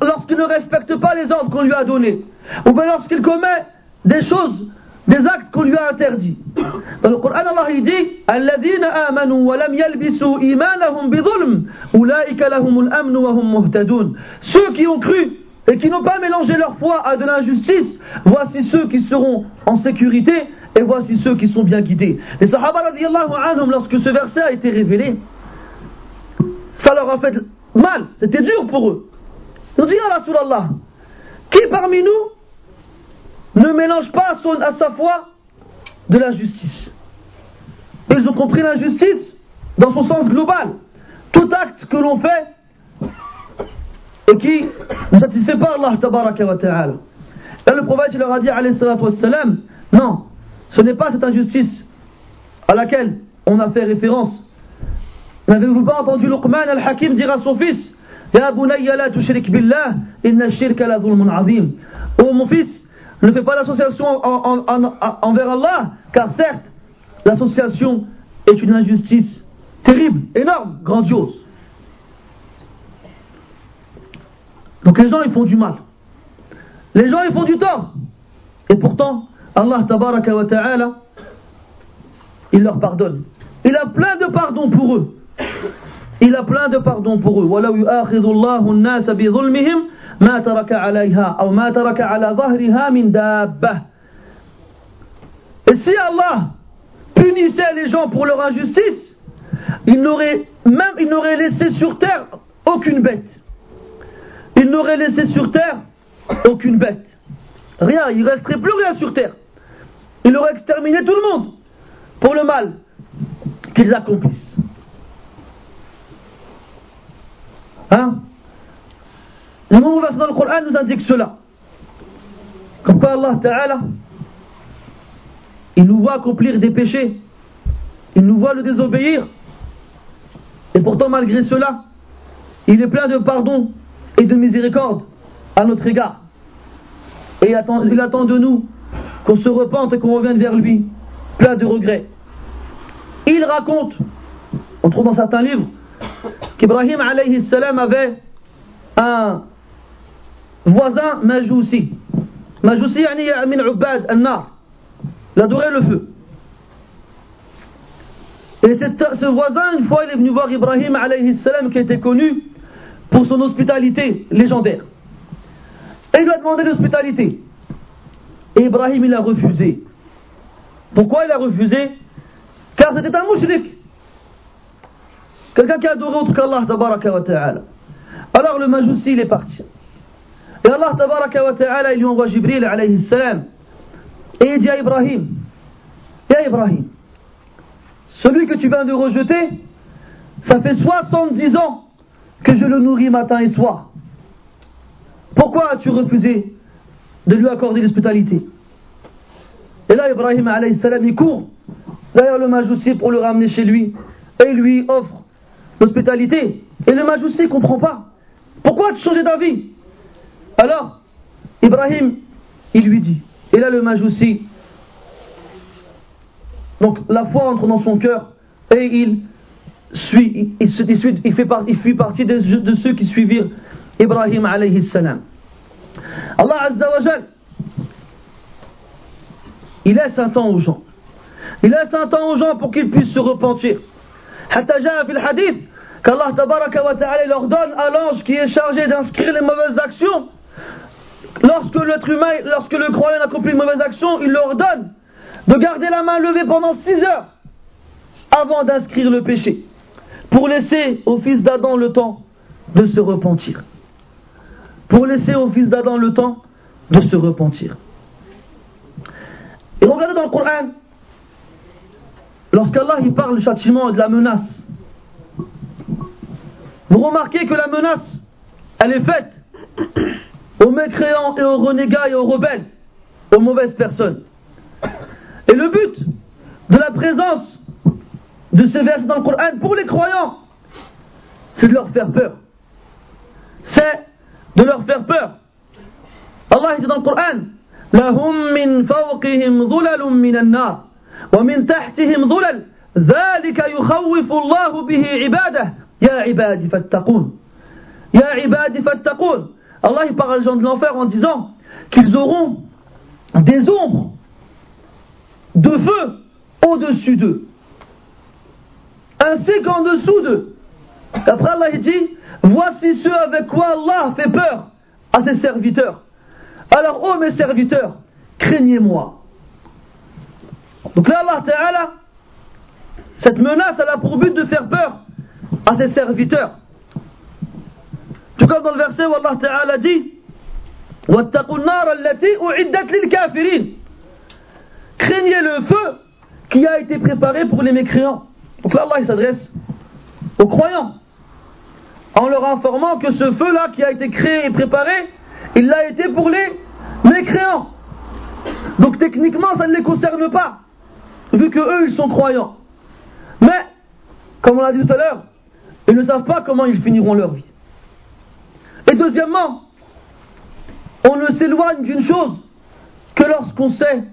Lorsqu'il ne respecte pas les ordres qu'on lui a donnés. Ou bien lorsqu'il commet des choses, des actes qu'on lui a interdits. Dans le Coran, Allah dit hum Ceux qui ont cru et qui n'ont pas mélangé leur foi à de l'injustice, voici ceux qui seront en sécurité et voici ceux qui sont bien guidés. Les Sahaba anhum, lorsque ce verset a été révélé, ça leur a fait mal, c'était dur pour eux. Ils ont dit, à Rasulallah, qui parmi nous ne mélange pas à, à sa foi de l'injustice? Ils ont compris l'injustice dans son sens global. Tout acte que l'on fait qui ne satisfait pas Allah tabaraka wa ta'ala. Là, le prophète leur a dit, non, ce n'est pas cette injustice à laquelle on a fait référence N'avez-vous pas entendu Luqman al-Hakim dire à son fils Ya bunayya la tushrik billah, inna shirka la zulmun. Oh mon fils, ne fais pas l'association en- en- en- envers Allah, car certes, l'association est une injustice terrible, énorme, grandiose. Donc les gens ils font du mal. Les gens ils font du tort. Et pourtant, Allah tabaraka wa ta'ala, il leur pardonne. Il a plein de pardons pour eux. Il a plein de pardons pour eux. ولو يؤاخذ الله الناس بظلمهم ما ترك عليها أو ما ترك على ظهرها من دابة. Et si Allah punissait les gens pour leur injustice, il n'aurait même il n'aurait laissé sur terre aucune bête. Il n'aurait laissé sur terre aucune bête. Rien, il resterait plus rien sur terre. Il aurait exterminé tout le monde pour le mal qu'ils accomplissent. Hein? Le versets dans le Coran nous indique cela. Comme Allah Ta'ala, il nous voit accomplir des péchés, il nous voit le désobéir, et pourtant malgré cela, il est plein de pardon et de miséricorde à notre égard. Et il attend, de nous qu'on se repente et qu'on revienne vers lui, plein de regrets. Il raconte, on trouve dans certains livres, qu'Ibrahim alayhi salam avait un voisin majousi. Majousi, yani min ubad an-nar. Il adorait le feu. Et ce voisin, une fois, il est venu voir Ibrahim alayhi salam, qui était connu pour son hospitalité légendaire. Et il lui a demandé l'hospitalité. Et Ibrahim, il a refusé. Pourquoi il a refusé? Car c'était un mouchrik. Quelqu'un qui adorait autre qu'Allah, tabaraka ta'ala. Alors le majousi, il est parti. Et Allah, tabaraka wa ta'ala, il lui envoie Jibril, alayhi salam. Et il dit à Ibrahim, Ya Ibrahim, celui que tu viens de rejeter, ça fait 70 ans que je le nourris matin et soir. Pourquoi as-tu refusé de lui accorder l'hospitalité? Et là, Ibrahim alayhi salam, il court derrière le majousi pour le ramener chez lui et il lui offre l'hospitalité. Et le majousi ne comprend pas. Pourquoi as-tu changé d'avis? Alors, Ibrahim, il lui dit. Et là, le majousi, donc la foi entre dans son cœur et il suit, il, il, il, fait, il partie de, ceux qui suivirent Ibrahim alayhi salam. Allah Azza wa il laisse un temps aux gens. Il laisse un temps aux gens pour qu'ils puissent se repentir. Hataja fil hadith qu'Allah tabaraka wa ta'ala leur donne à l'ange qui est chargé d'inscrire les mauvaises actions. Lorsque l'être humain, lorsque le croyant accomplit une mauvaise action, il leur donne de garder la main levée pendant 6 heures avant d'inscrire le péché. Pour laisser au fils d'Adam le temps de se repentir. Pour laisser au fils d'Adam le temps de se repentir. Et regardez dans le Coran, lorsqu'Allah il parle du châtiment et de la menace, vous remarquez que la menace, elle est faite aux mécréants et aux renégats et aux rebelles, aux mauvaises personnes. Et le but de la présence de ces versets dans le Coran pour les croyants, c'est de leur faire peur. C'est de leur faire peur. Allah dit dans le Coran لهم من فوقهم ظلل من النار ومن تحتهم ظلل ذلك يخوف الله به عباده يا عبادي فاتقون يا عبادي فاتقون Allah il parle aux gens de l'enfer en disant qu'ils auront des ombres de feu au-dessus d'eux ainsi qu'en dessous d'eux. Après Allah il dit, voici ce avec quoi Allah fait peur à ses serviteurs. Alors ô mes serviteurs, craignez-moi. Donc là Allah Ta'ala, cette menace elle a pour but de faire peur à ses serviteurs. Tout comme dans le verset où Allah Ta'ala dit, Craignez le feu qui a été préparé pour les mécréants donc là Allah il s'adresse aux croyants. En leur informant que ce feu là qui a été créé et préparé il l'a été pour les mécréants. Donc techniquement ça ne les concerne pas vu que eux ils sont croyants. Mais comme on l'a dit tout à l'heure ils ne savent pas comment ils finiront leur vie. Et deuxièmement, on ne s'éloigne d'une chose que lorsqu'on sait,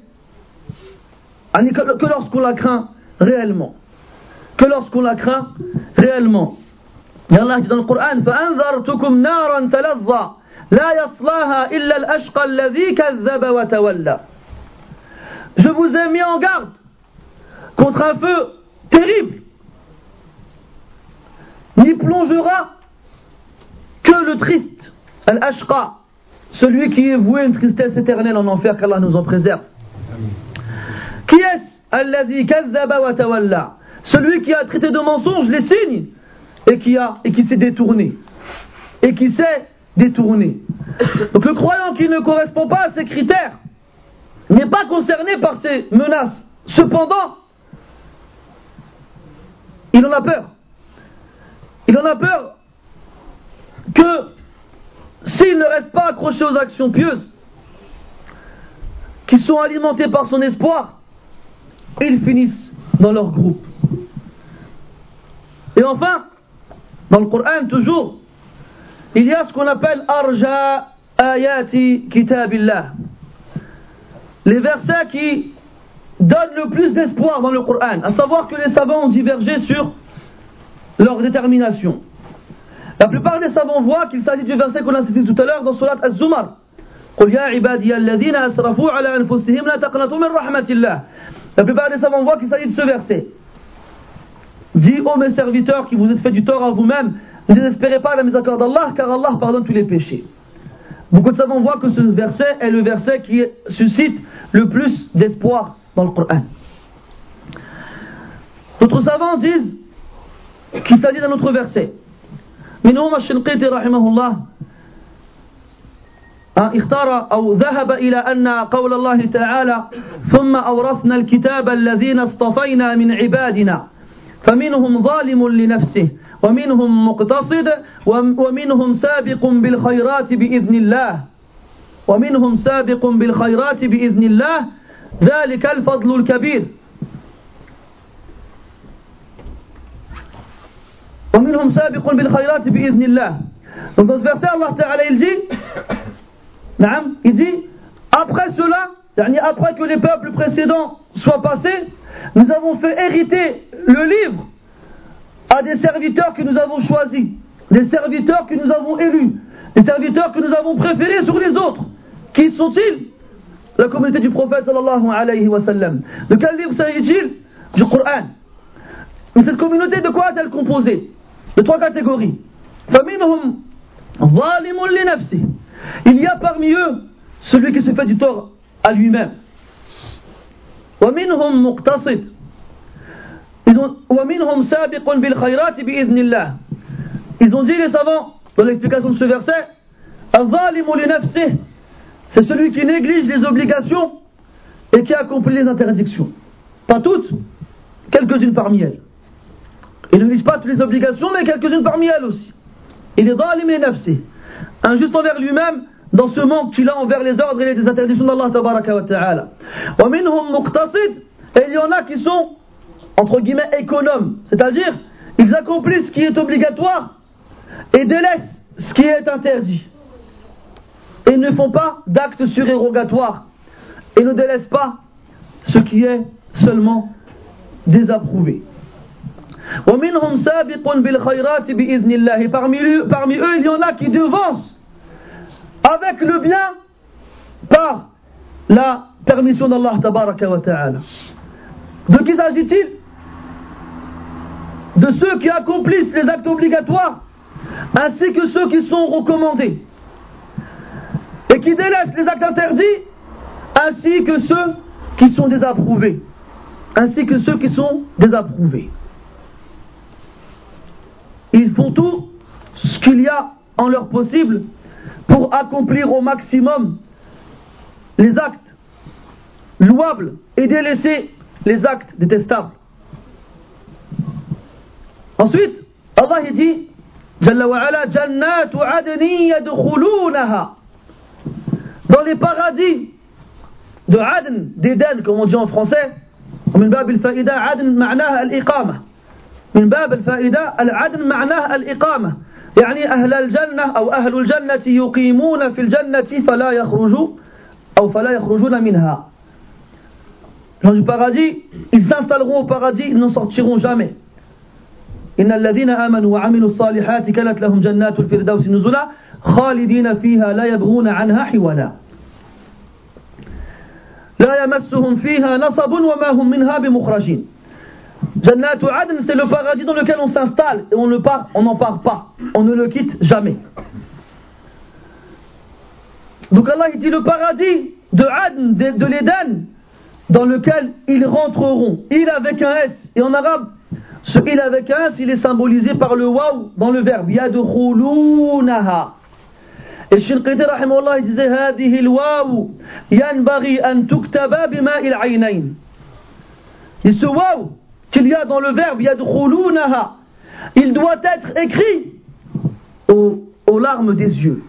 que lorsqu'on la craint réellement Que lorsqu'on la craint réellement. Et Allah dit dans le Coran فَأَنذَرْتُكُمْ نَارًا تَلَظَّى لَا يَصْلَاهَا إِلَّا الْأَشْقَى الَّذِي كَذَّبَ وَتَوَلَّى Je vous ai mis en garde contre un feu terrible. N'y plongera que le triste, al-ashqa, celui qui est voué à une tristesse éternelle en enfer, qu'Allah nous en préserve. Qui est-ce celui qui a traité de mensonges les signes et qui, a, et qui s'est détourné. Et qui s'est détourné. Donc le croyant qui ne correspond pas à ces critères n'est pas concerné par ces menaces. Cependant, il en a peur. Il en a peur que s'il ne reste pas accroché aux actions pieuses, qui sont alimentées par son espoir, ils finissent dans leur groupe. Et enfin, dans le Coran toujours, il y a ce qu'on appelle Arja Ayati Kitabillah. Les versets qui donnent le plus d'espoir dans le Coran, à savoir que les savants ont divergé sur leur détermination. La plupart des savants voient qu'il s'agit du verset qu'on a cité tout à l'heure dans Surat Az-Zumar. La plupart des savants voient qu'il s'agit de ce verset. Dis, ô mes serviteurs qui vous êtes fait du tort à vous-même, ne désespérez pas la miséricorde d'Allah, car Allah pardonne tous les péchés. Beaucoup de savants voient que ce verset est le verset qui suscite le plus d'espoir dans le Coran. D'autres savants disent qu'il s'agit d'un autre verset. منهم الشنقيطي رحمه الله اختار أو ذهب إلى أن قول الله تعالى ثم أورثنا الكتاب الذين اصطفينا من عبادنا فمنهم ظالم لنفسه ومنهم مقتصد ومنهم سابق بالخيرات بإذن الله. ومنهم سابق بالخيرات بإذن الله. ذلك الفضل الكبير. ومنهم سابق بالخيرات بإذن الله. Donc dans ce verset, Allah Ta'ala, il dit, (coughs) il dit, après cela, après que les peuples précédents soient passés, nous avons fait hériter le livre à des serviteurs que nous avons choisis, des serviteurs que nous avons élus, des serviteurs que nous avons préférés sur les autres. Qui sont-ils? La communauté du prophète sallallahu alayhi wa sallam. De quel livre s'agit-il? Du Coran. Mais cette communauté, de quoi est-elle composée? De trois catégories. Il y a parmi eux celui qui se fait du tort à lui-même. Ont, Ils ont dit les savants, dans l'explication de ce verset, c'est celui qui néglige les obligations et qui accomplit les interdictions. Pas toutes, quelques-unes parmi elles. Il ne néglige pas toutes les obligations, mais quelques-unes parmi elles aussi. Il est li nafsi, injuste envers lui-même dans ce manque qu'il a envers les ordres et les interdictions d'Allah tabaraka wa ta'ala. Et il y en a qui sont entre guillemets, économes. C'est-à-dire, ils accomplissent ce qui est obligatoire et délaissent ce qui est interdit. Et ne font pas d'actes surérogatoires. Et ne délaissent pas ce qui est seulement désapprouvé. Et parmi, parmi eux, il y en a qui devancent avec le bien par la permission d'Allah De qui s'agit-il? De ceux qui accomplissent les actes obligatoires, ainsi que ceux qui sont recommandés, et qui délaissent les actes interdits, ainsi que ceux qui sont désapprouvés, ainsi que ceux qui sont désapprouvés. Ils font tout ce qu'il y a en leur possible pour accomplir au maximum les actes louables et délaisser les actes détestables. Ensuite, Allah dit, Jalla wa ala, Jannatu adni yadkhulunaha. Dans les paradis de Adn, d'Eden, comme on dit en français, ومن باب الفائدة عدن معناها الإقامة من باب الفائدة العدن معناها الإقامة يعني أهل الجنة أو أهل الجنة يقيمون في الجنة فلا يخرجوا أو فلا يخرجون منها. Gens du paradis ils s'installeront au paradis ils n'en sortiront jamais. إن الذين آمنوا وعملوا الصالحات كانت لهم جنات الفردوس نزلا خالدين فيها لا يبغون عنها حولا لا يمسهم فيها نصب وما هم منها بمخرجين. Jannat Adn, c'est le paradis dans lequel on s'installe et on ne part, on n'en part pas. On ne le quitte jamais. Donc Allah il dit le paradis de Adn, de, de l'Éden, dans lequel ils rentreront. Il avec un S. Et en arabe, ce il avec un S, il est symbolisé par le waw dans le verbe. Yadkhulunaha. Et Shinqiti rahimahullah il disait هذه الواو ينبغي أن تكتب بماء العينين. Et ce waw qu'il y a dans le verbe yadkhulunaha, il doit être écrit aux, larmes des yeux.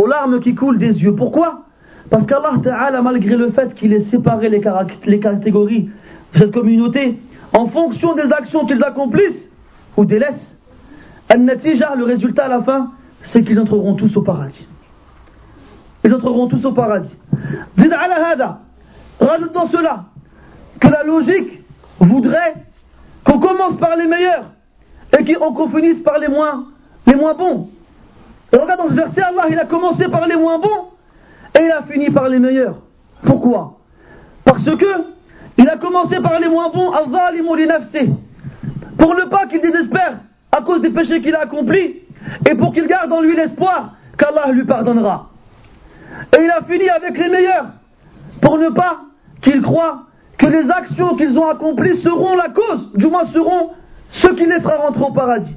Aux larmes qui coulent des yeux. Pourquoi? Parce qu'Allah Ta'ala, malgré le fait qu'il ait séparé les, les catégories de cette communauté, en fonction des actions qu'ils accomplissent ou délaissent, le résultat à la fin, c'est qu'ils entreront tous au paradis. Ils entreront tous au paradis. Rajoute dans cela que la logique voudrait qu'on commence par les meilleurs et qu'on finisse par les moins, les moins bons. Regarde dans ce verset, Allah, il a commencé par les moins bons et il a fini par les meilleurs. Pourquoi? Parce que il a commencé par les moins bons, pour ne pas qu'il désespère à cause des péchés qu'il a accomplis et pour qu'il garde en lui l'espoir qu'Allah lui pardonnera. Et il a fini avec les meilleurs pour ne pas qu'il croit que les actions qu'ils ont accomplies seront la cause, du moins seront ce qui les fera rentrer au paradis.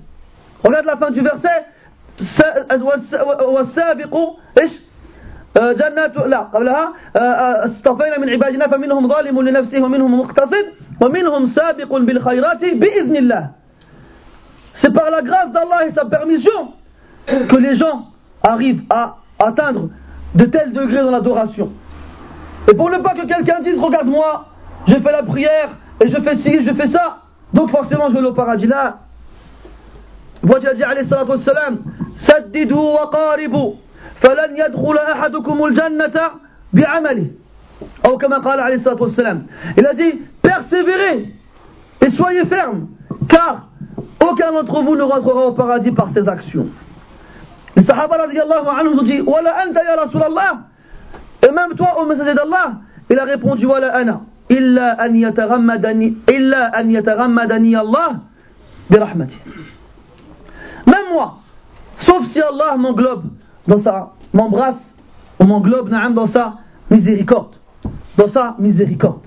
Regarde la fin du verset. جنات لا قبلها اصطفينا من عبادنا فمنهم ظالم لنفسه ومنهم مقتصد ومنهم سابق بالخيرات بإذن الله C'est par la grâce d'Allah et sa permission que les gens arrivent à atteindre de tels degrés dans l'adoration. Et pour ne pas que quelqu'un dise, regarde-moi, je fais la prière, et je fais ci, je fais ça. Donc forcément, je vais au paradis là. Voici a dit alayhi salatu wassalam Saddidu wa qaribu, falan yadkhula ahadukum al-jannata bi'amali. Ou comme a dit alayhi salatu wassalam. Il a dit Persévérez et soyez fermes, car aucun d'entre vous ne rentrera au paradis par ses actions. Les Sahaba radiallahu anhu ont dit Wala anta ya Rasulallah, et même toi, au messager d'Allah, il a répondu Wala ana. إلا أن يتغمدني إلا أن يتغمدني الله برحمته même moi sauf si Allah m'englobe dans sa m'embrasse ou m'englobe dans sa miséricorde dans sa miséricorde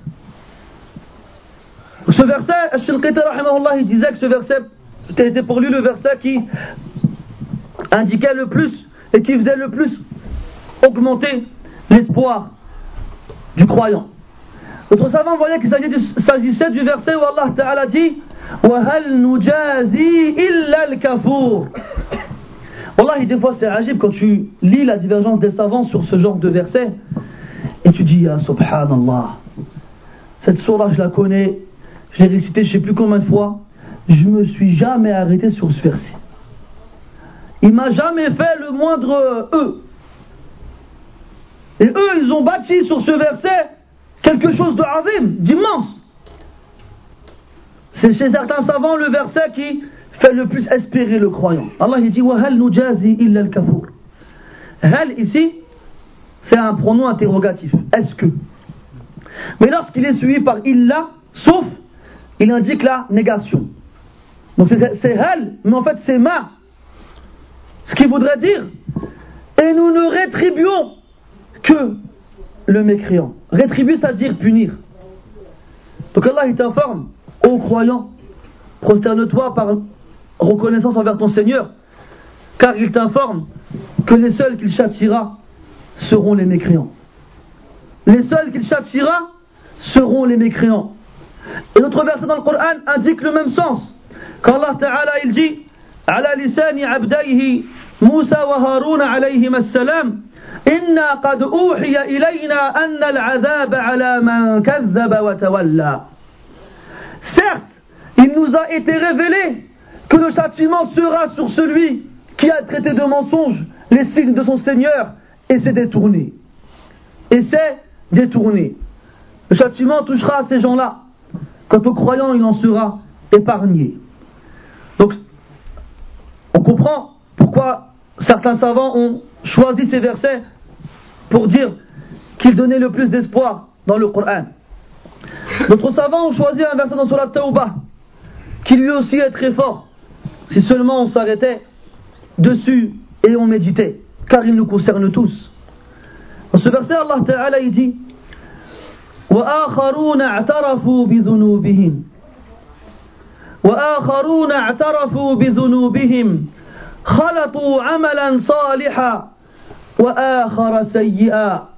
ce verset Ash-Shilqiti rahimahullah il disait que ce verset était pour lui le verset qui indiquait le plus et qui faisait le plus augmenter l'espoir du croyant Notre savant voyait qu'il s'agissait du verset où Allah Ta'ala dit وَهَلْ نُجَازِي إِلَّا الْكَفُورِ Wallah, des fois c'est agib quand tu lis la divergence des savants sur ce genre de verset et tu dis, ah, subhanallah, cette surah je la connais, je l'ai récitée je sais plus combien de fois, je me suis jamais arrêté sur ce verset. Il m'a jamais fait le moindre E. Et eux, ils ont bâti sur ce verset quelque chose de avim, d'immense. C'est chez certains savants le verset qui fait le plus espérer le croyant. Allah il dit Wahal nujazi illa al kafur. Hal ici, c'est un pronom interrogatif. Est-ce que? Mais lorsqu'il est suivi par illa, sauf, il indique la négation. Donc c'est hal, mais en fait c'est ma. Ce qui voudrait dire Et nous ne rétribuons que le mécréant. Rétribuer, c'est-à-dire punir. Donc Allah, il t'informe, ô croyant, prosterne-toi par reconnaissance envers ton Seigneur, car il t'informe que les seuls qu'il châtira seront les mécréants. Les seuls qu'il châtira seront les mécréants. Et notre verset dans le Coran indique le même sens. Quand Allah Ta'ala il dit, على لسان عبديه موسى وهارون عليهما السلام إنا قد أوحي إلينا أن العذاب على من كذب وتولى Certes, il nous a été révélé que le châtiment sera sur celui qui a traité de mensonge les signes de son Seigneur et s'est détourné. Et s'est détourné. Le châtiment touchera à ces gens-là. Quant aux croyants, il en sera épargné. Donc, on comprend pourquoi certains savants ont choisi ces versets pour dire qu'ils donnaient le plus d'espoir dans le Coran. D'autres savants ont choisi un verset dans Surat Tawbah qui lui aussi est très fort si seulement on s'arrêtait dessus et on méditait car il nous concerne tous. Dans ce verset, Allah Ta'ala il dit وآخرون اعترفوا بذنوبهم وآخرون اعترفوا بذنوبهم خلطوا عملا صالحا وآخر سيئا.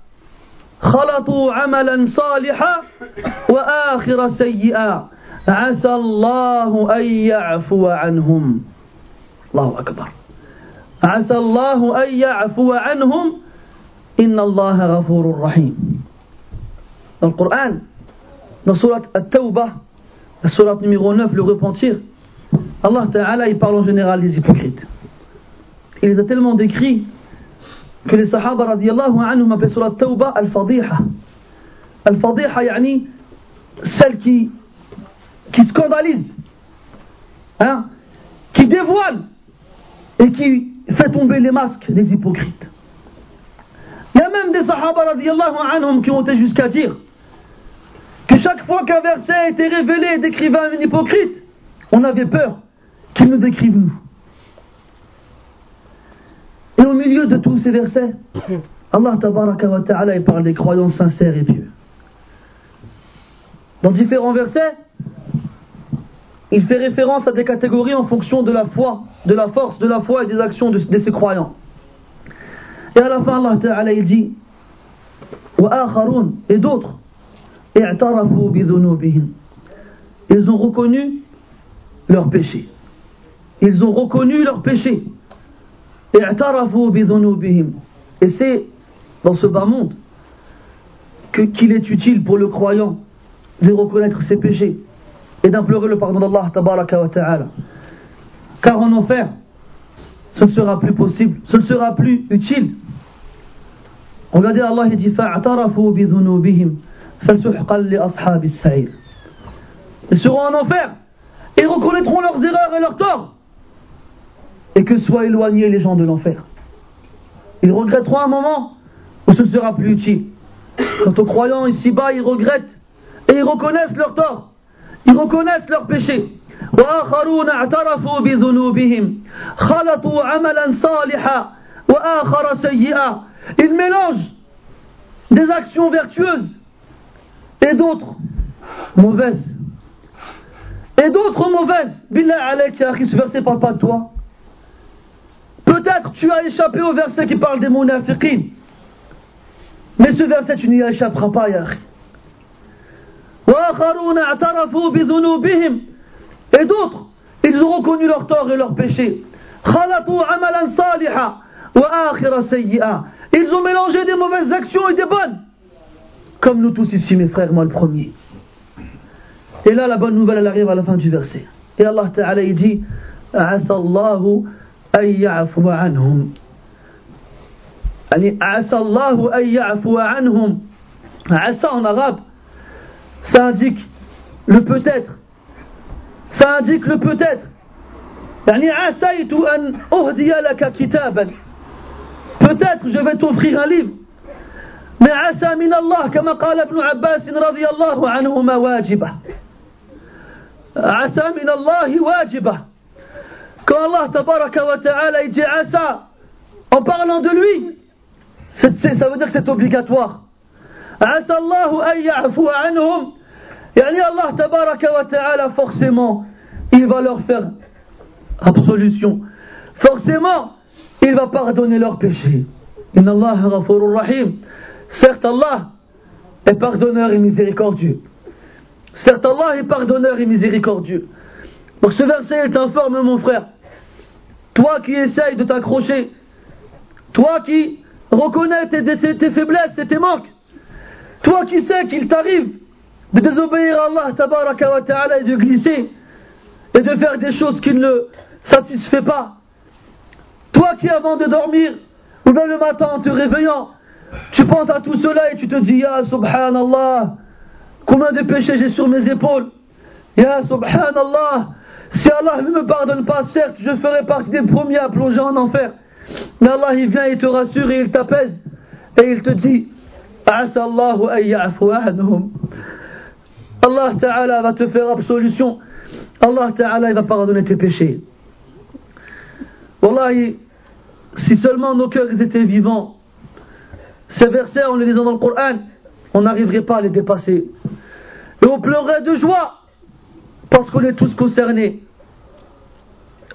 خلطوا عملا صالحا وآخر سيئا. عسى الله أن يعفو عنهم. الله أكبر. عسى الله أن يعفو عنهم. إن الله غفور رحيم. القرآن سوره التوبه سوره numero نوف le repentir. الله تعالى يبارون جينيرال les hypocrites. Il les a que les Sahaba radiallahu anhum appellent surat Tawbah Al-Fadiha. Al-Fadiha, yani celle qui, qui scandalise, hein, qui dévoile et qui fait tomber les masques des hypocrites. Il y a même des Sahaba radiallahu anhum qui ont été jusqu'à dire que chaque fois qu'un verset était révélé et décrivait un hypocrite, on avait peur qu'il nous décrive nous. Et au milieu de tous ces versets, (clears throat) Allah wa ta'ala parle des croyants sincères et pieux. Dans différents versets, il fait référence à des catégories en fonction de la foi, de la force de la foi et des actions de, ces croyants. Et à la fin, Allah Ta'ala il dit et d'autres ils ont reconnu leur péché. Ils ont reconnu leur péché. Et c'est dans ce bas monde qu'il est utile pour le croyant de reconnaître ses péchés et d'implorer le pardon d'Allah ta'ala. Car en enfer, ce ne sera plus possible, ce ne sera plus utile. Regardez Allah il dit ils seront en enfer. Ils reconnaîtront leurs erreurs et leurs torts. Et que soient éloignés les gens de l'enfer. Ils regretteront un moment où ce sera plus utile. Quant aux croyants ici-bas, ils regrettent et ils reconnaissent leurs torts. Ils reconnaissent leurs péchés. Ils mélangent des actions vertueuses et d'autres mauvaises. Et d'autres mauvaises. Billah Alek, ce verset parle pas de toi. Peut-être tu as échappé au verset qui parle des munafiqin. Mais ce verset, tu n'y échapperas pas, Yahri. Et d'autres, ils ont reconnu leur tort et leur péché. Ils ont mélangé des mauvaises actions et des bonnes. Comme nous tous ici, mes frères, moi le premier. Et là, la bonne nouvelle, elle arrive à la fin du verset. Et Allah Ta'ala, أن يعفو عنهم. يعني عسى الله أن يعفو عنهم. عسى en arabe. Ça indique le peut-être. Ça indique le peut-être. يعني عسيت أن أهدي لك كتابا. Peut-être je vais t'offrir un livre. Mais عسى من الله كما قال ابن عباس رضي الله عنهما واجبة. عسى من الله واجبة. Quand Allah tabaraka wa ta'ala il dit ah, Asa, en parlant de lui, ça veut dire que c'est obligatoire. Asa Allahu anhum. Yani Allah tabaraka wa ta'ala forcément, il va leur faire absolution. Forcément, il va pardonner leurs péchés. Inna Allah rahim. Certes Allah est pardonneur et miséricordieux. Certes Allah est pardonneur et miséricordieux. Donc ce verset est informe mon frère toi qui essayes de t'accrocher, toi qui reconnais tes, faiblesses et tes manques, toi qui sais qu'il t'arrive de désobéir à Allah tabaraka wa ta'ala et de glisser, et de faire des choses qui ne le satisfait pas. Toi qui avant de dormir, ou bien le matin en te réveillant, tu penses à tout cela et tu te dis, Ya subhanallah, combien de péchés j'ai sur mes épaules. Ya subhanallah, si Allah ne me pardonne pas, certes, je ferai partie des premiers à plonger en enfer. Mais Allah, il vient, il te rassure et il t'apaise. Et il te dit, Allah Ta'ala va te faire absolution. Allah Ta'ala, il va pardonner tes péchés. Wallahi, si seulement nos cœurs étaient vivants, ces versets, en les lisant dans le Coran, on n'arriverait pas à les dépasser. Et on pleurerait de joie, parce qu'on est tous concernés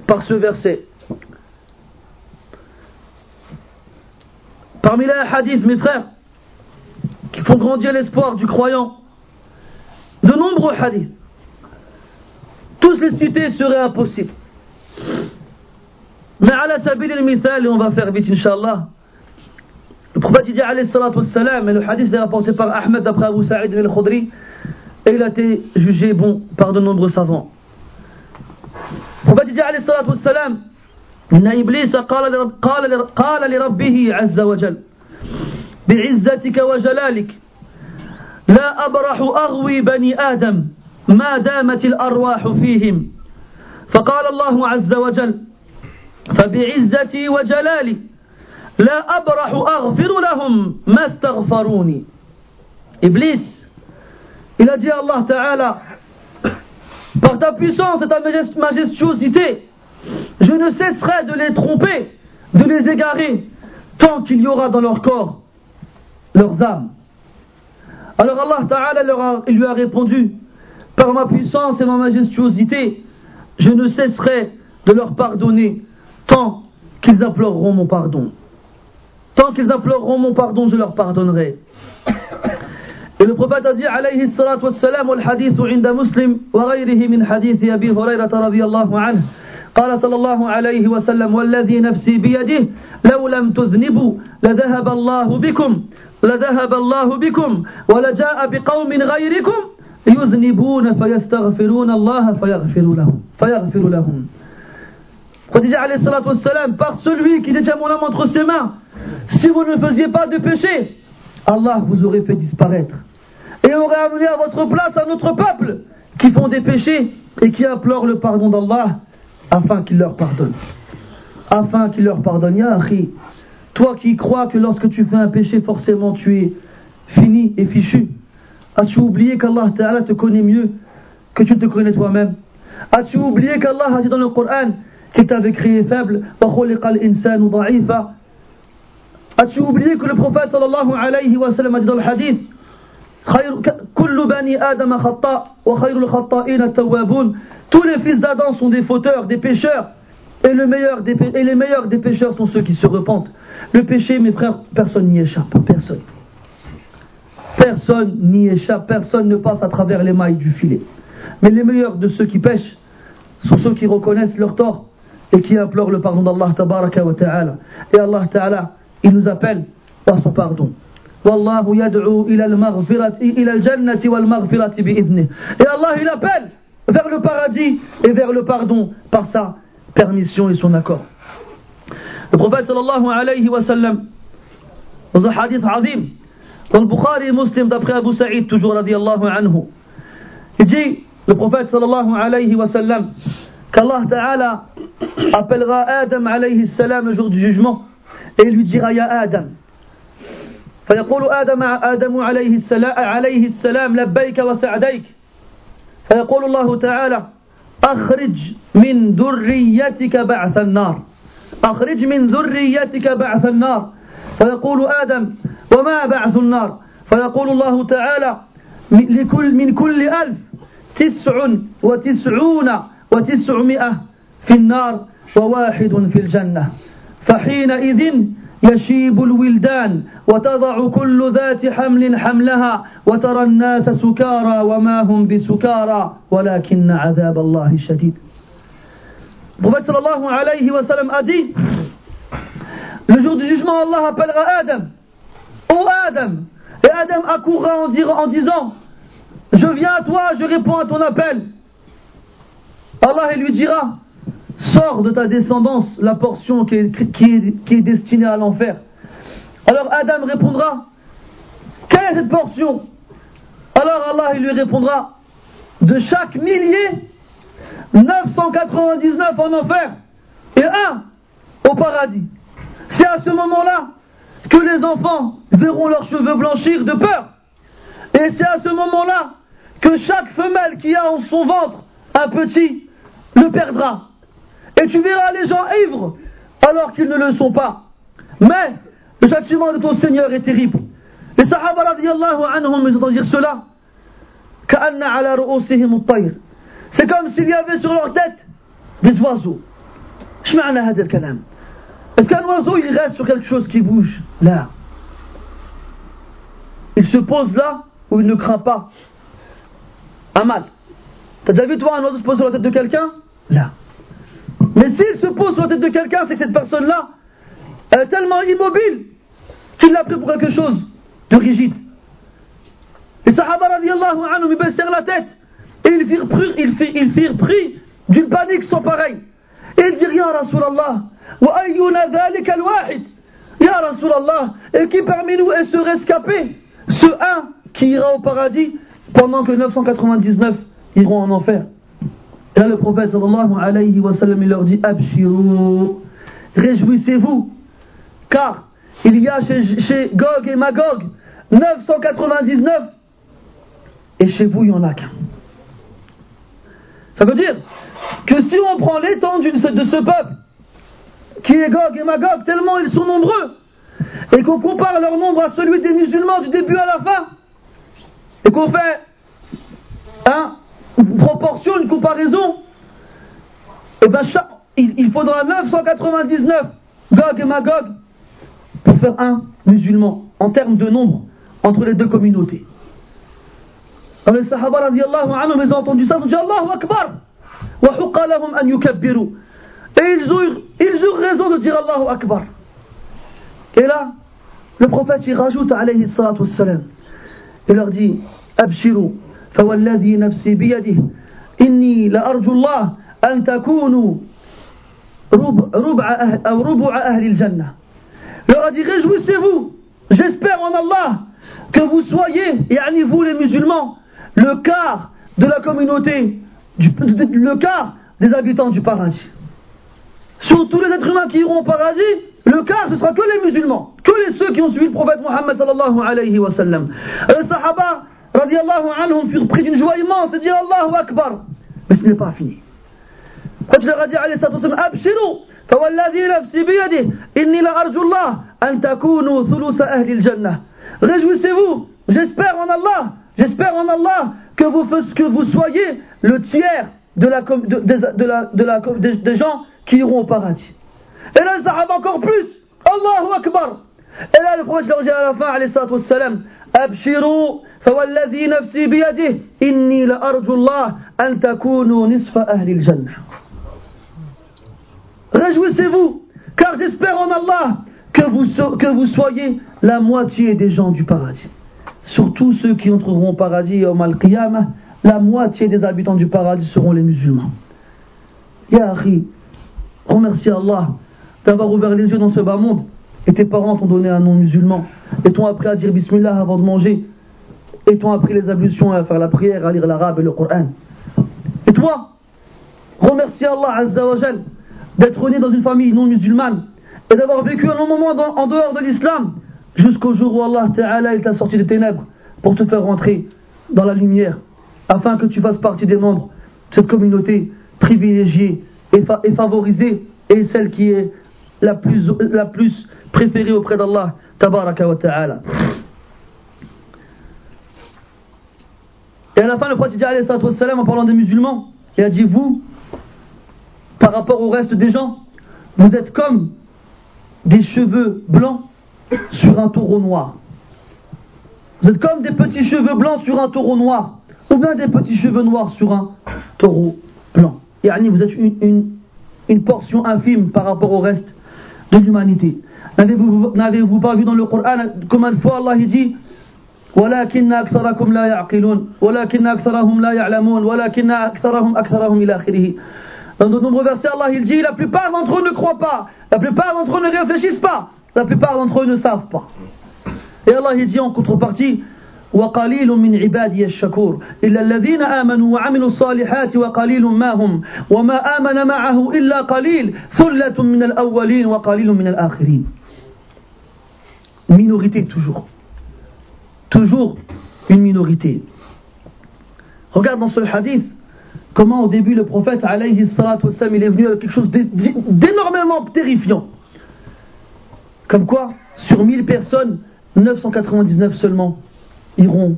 par ce verset. Parmi les hadiths, mes frères, qui font grandir l'espoir du croyant, de nombreux hadiths, tous les cités seraient impossibles. Mais à la sabil et on va faire vite, Inch'Allah. Le prophète dit, alayhi salatu wassalam, et le hadith est rapporté par Ahmed d'après Abu Sa'id al-Khudri, et il a été jugé bon par de nombreux savants. Dit, alayhi salatu wassalam, إن إبليس قال لرب قال قال لربه عز وجل بعزتك وجلالك لا أبرح أغوي بني آدم ما دامت الأرواح فيهم. فقال الله عز وجل فبعزتي وجلالي لا أبرح أغفر لهم ما استغفروني. إبليس dit à Allah Ta'ala par ta puissance et ta majestuosité je ne cesserai de les tromper de les égarer tant qu'il y aura dans leur corps leurs âmes alors Allah Ta'ala lui a répondu par ma puissance et ma majestuosité je ne cesserai de leur pardonner tant qu'ils imploreront mon pardon. Tant qu'ils imploreront mon pardon, je leur pardonnerai. Et le prophète a dit عليه الصلاة والسلام والحديث عند مسلم وغيره من حديث أبي هريرة رضي الله عنه قال صلى الله عليه وسلم والذي نفسي بيده لو لم تذنبوا لذهب الله بكم لذهب الله بكم ولجاء بقوم غيركم يذنبون فيستغفرون الله فيغفر لهم فيغفر لهم par celui qui détient mon âme entre ses mains, si vous ne faisiez pas de péché, Allah vous aurait fait disparaître. Et aurait amené à votre place un autre peuple qui font des péchés et qui implorent le pardon d'Allah afin qu'il leur pardonne. Afin qu'il leur pardonne. Ya toi qui crois que lorsque tu fais un péché, forcément tu es fini et fichu. As-tu oublié qu'Allah te connaît mieux que tu te connais toi-même? As-tu oublié qu'Allah a dit dans le Coran qui t'avait créé faible? As-tu oublié que le prophète sallallahu alayhi wa sallam a dit dans le hadith tous les fils d'Adam sont des fauteurs, des pécheurs. Et, le meilleur des, et les meilleurs des pécheurs sont ceux qui se repentent. Le péché mes frères personne n'y échappe. Personne. Personne n'y échappe. Personne ne passe à travers les mailles du filet. Mais les meilleurs de ceux qui pêchent sont ceux qui reconnaissent leur tort et qui implore le pardon d'Allah ta'ala. Et Allah ta'ala, il nous appelle à son pardon. Wallahu yad'u ila al-maghfirati ila al-jannati wal-maghfirati bi'idnih. Et Allah il appelle vers le paradis et vers le pardon par sa permission et son accord. Le prophète sallallahu alayhi wa sallam dans un hadith azim dans le Bukhari Muslim d'après Abu Sa'id toujours radiallahu anhu il dit le prophète sallallahu alayhi wa sallam qu'Allah Ta'ala appellera Adam alayhi salam le jour du jugement et il lui dira Ya Adam فيقول آدم آدم عليه السلام عليه السلام لبيك وسعديك. فيقول الله تعالى أخرج من ذريتك بعث النار. أخرج من ذريتك بعث النار. فيقول آدم وما بعث النار؟ فيقول الله تعالى لكل من كل ألف تسع وتسعون وتسعمائة في النار وواحد في الجنة. فحينئذ يشيب الولدان وتضع كل ذات حمل حملها وترى الناس سكارى وما هم بسكارى ولكن عذاب الله شديد Prophète sallallahu alayhi wa sallam a dit Le jour du jugement, Allah appellera Adam. Ô Adam Et Adam accourra en, en disant Je viens à toi, je réponds à ton appel. Allah lui dira Sors de ta descendance la portion qui est, qui est destinée à l'enfer. Alors Adam répondra Quelle est cette portion? Alors Allah il lui répondra De chaque millier, 999 en enfer et un au paradis. C'est à ce moment-là que les enfants verront leurs cheveux blanchir de peur. Et c'est à ce moment-là que chaque femelle qui a en son ventre un petit le perdra. Et tu verras les gens ivres alors qu'ils ne le sont pas. Mais le châtiment de ton Seigneur est terrible. Les Sahaba radiallahu anhum, ils entendent dire cela. C'est comme s'il y avait sur leur tête des oiseaux. Est-ce qu'un oiseau il reste sur quelque chose qui bouge Là? Il se pose là où il ne craint pas un mal? T'as déjà vu toi un oiseau se poser sur la tête de quelqu'un? Là. Mais s'il se pose sur la tête de quelqu'un, c'est que cette personne-là, est tellement immobile qu'il l'a pris pour quelque chose de rigide. Les Sahaba radiallahu anhum, ils baissèrent la tête et ils firent, ils firent, ils firent pris d'une panique sans pareil. Et ils dirent, Ya Rasulallah, wa ayyuna al-wahid? Ya Rasulallah, et qui parmi nous est ce rescapé Ce un qui ira au paradis pendant que 999 iront en enfer? Et là, le prophète sallallahu alayhi wa sallam, il leur dit Abshirou, réjouissez-vous, car il y a chez, Gog et Magog 999 et chez vous, il n'y en a qu'un. Ça veut dire que si on prend l'étendue de ce peuple, qui est Gog et Magog, tellement ils sont nombreux, et qu'on compare leur nombre à celui des musulmans du début à la fin, et qu'on fait hein, une proportion, une comparaison, et eh ben il, faudra 999 Gog et Magog pour faire un musulman en termes de nombre entre les deux communautés. Quand les Sahaba radiallahu anhum, ils ont entendu ça, ils ont dit Allahu Akbar an yukabbiru. Et ils ont, ils ont raison de dire Allahu Akbar. Et là, le prophète il rajoute alayhi salatu wassalam. Il leur dit Abshiru, fawalladhi nafsi biyadih, inni la arju Allah an takunu rub'a ahli al-jannah leur a dit réjouissez-vous, j'espère en Allah que vous soyez, et vous les musulmans, le quart de la communauté, le quart des habitants du paradis. Sur tous les êtres humains qui iront au paradis, le quart ce sera que les musulmans, que les ceux qui ont suivi le prophète Mohammed sallallahu alayhi wa sallam. Les sahaba radiallahu anhum furent pris d'une joie immense et dit Allahu Akbar. Mais ce n'est pas fini. Quand il leur a dit alayhi فوالذي نفسي بيده إني لأرجو الله أن تكونوا ثلث أهل الجنة Réjouissez-vous, j'espère en Allah, j'espère en Allah que vous, que vous soyez le tiers de la, de, de, la, de la, des gens qui iront au paradis. Et là, le sahaba encore plus, Allahu Akbar. Et là, le prophète leur dit à la fin, alayhi salatu wassalam, Abshirou, فوالذي نفسي بيده إني لأرجو الله أن تكونوا نصف أهل الجنة Réjouissez-vous, car j'espère en Allah que vous, soyez la moitié des gens du paradis. Surtout ceux qui entreront au paradis au Mal-Qiyamah, la moitié des habitants du paradis seront les musulmans. Ya Akhi, remercie Allah d'avoir ouvert les yeux dans ce bas monde. Et tes parents t'ont donné un nom musulman. Et t'ont appris à dire Bismillah avant de manger. Et t'ont appris les ablutions, à faire la prière, à lire l'arabe et le Coran. Et toi, remercie Allah Azza wa d'être né dans une famille non musulmane et d'avoir vécu un long moment en dehors de l'islam jusqu'au jour où Allah Ta'ala t'a sorti des ténèbres pour te faire rentrer dans la lumière afin que tu fasses partie des membres de cette communauté privilégiée et, favorisée et celle qui est la plus, préférée auprès d'Allah Tabaraka wa Ta'ala. Et à la fin, le prophète dit en parlant des musulmans, il a dit Vous, par rapport au reste des gens, vous êtes comme des cheveux blancs sur un taureau noir. Vous êtes comme des petits cheveux blancs sur un taureau noir, ou bien des petits cheveux noirs sur un taureau blanc. Et vous êtes une, une, portion infime par rapport au reste de l'humanité. N'avez-vous pas vu dans le Coran combien de fois Allah dit ولكن أكثركم لا يعقلون ولكن أكثرهم لا يعلمون ولكن أكثرهم أكثرهم إلى آخره Dans de nombreux versets, Allah il dit La plupart d'entre eux ne croient pas, la plupart d'entre eux ne réfléchissent pas, la plupart d'entre eux ne savent pas. Et Allah il dit en contrepartie وقليل من عبادي الشكور إلا الذين آمنوا وعملوا الصالحات وقليل ما هم وما آمن معه إلا قليل ثلة من الأولين وقليل من الآخرين Minorité toujours. Toujours une minorité. Regarde dans ce hadith comment au début le prophète alayhi il est venu avec quelque chose d'énormément terrifiant. Comme quoi, sur 1000 personnes, 999 seulement iront,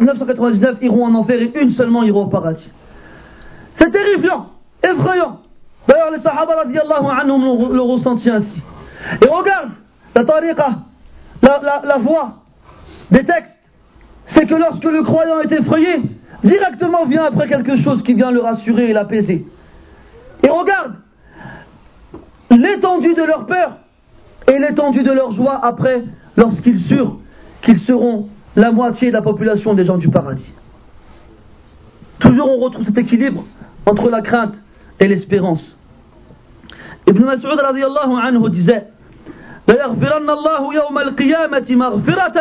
999 euh, iront en enfer et une seulement iront au paradis. C'est terrifiant, effrayant. D'ailleurs, les Sahaba radiallahu anhum le ressenti ainsi. Et regarde, la tariqa, la voix des textes, c'est que lorsque le croyant est effrayé, directement vient après quelque chose qui vient le rassurer et l'apaiser. Et regarde l'étendue de leur peur et l'étendue de leur joie après, lorsqu'ils surent qu'ils seront la moitié de la population des gens du paradis. Toujours on retrouve cet équilibre entre la crainte et l'espérance. Ibn Mas'ud radiallahu anhu disait ليغفرن الله يوم القيامة مغفرة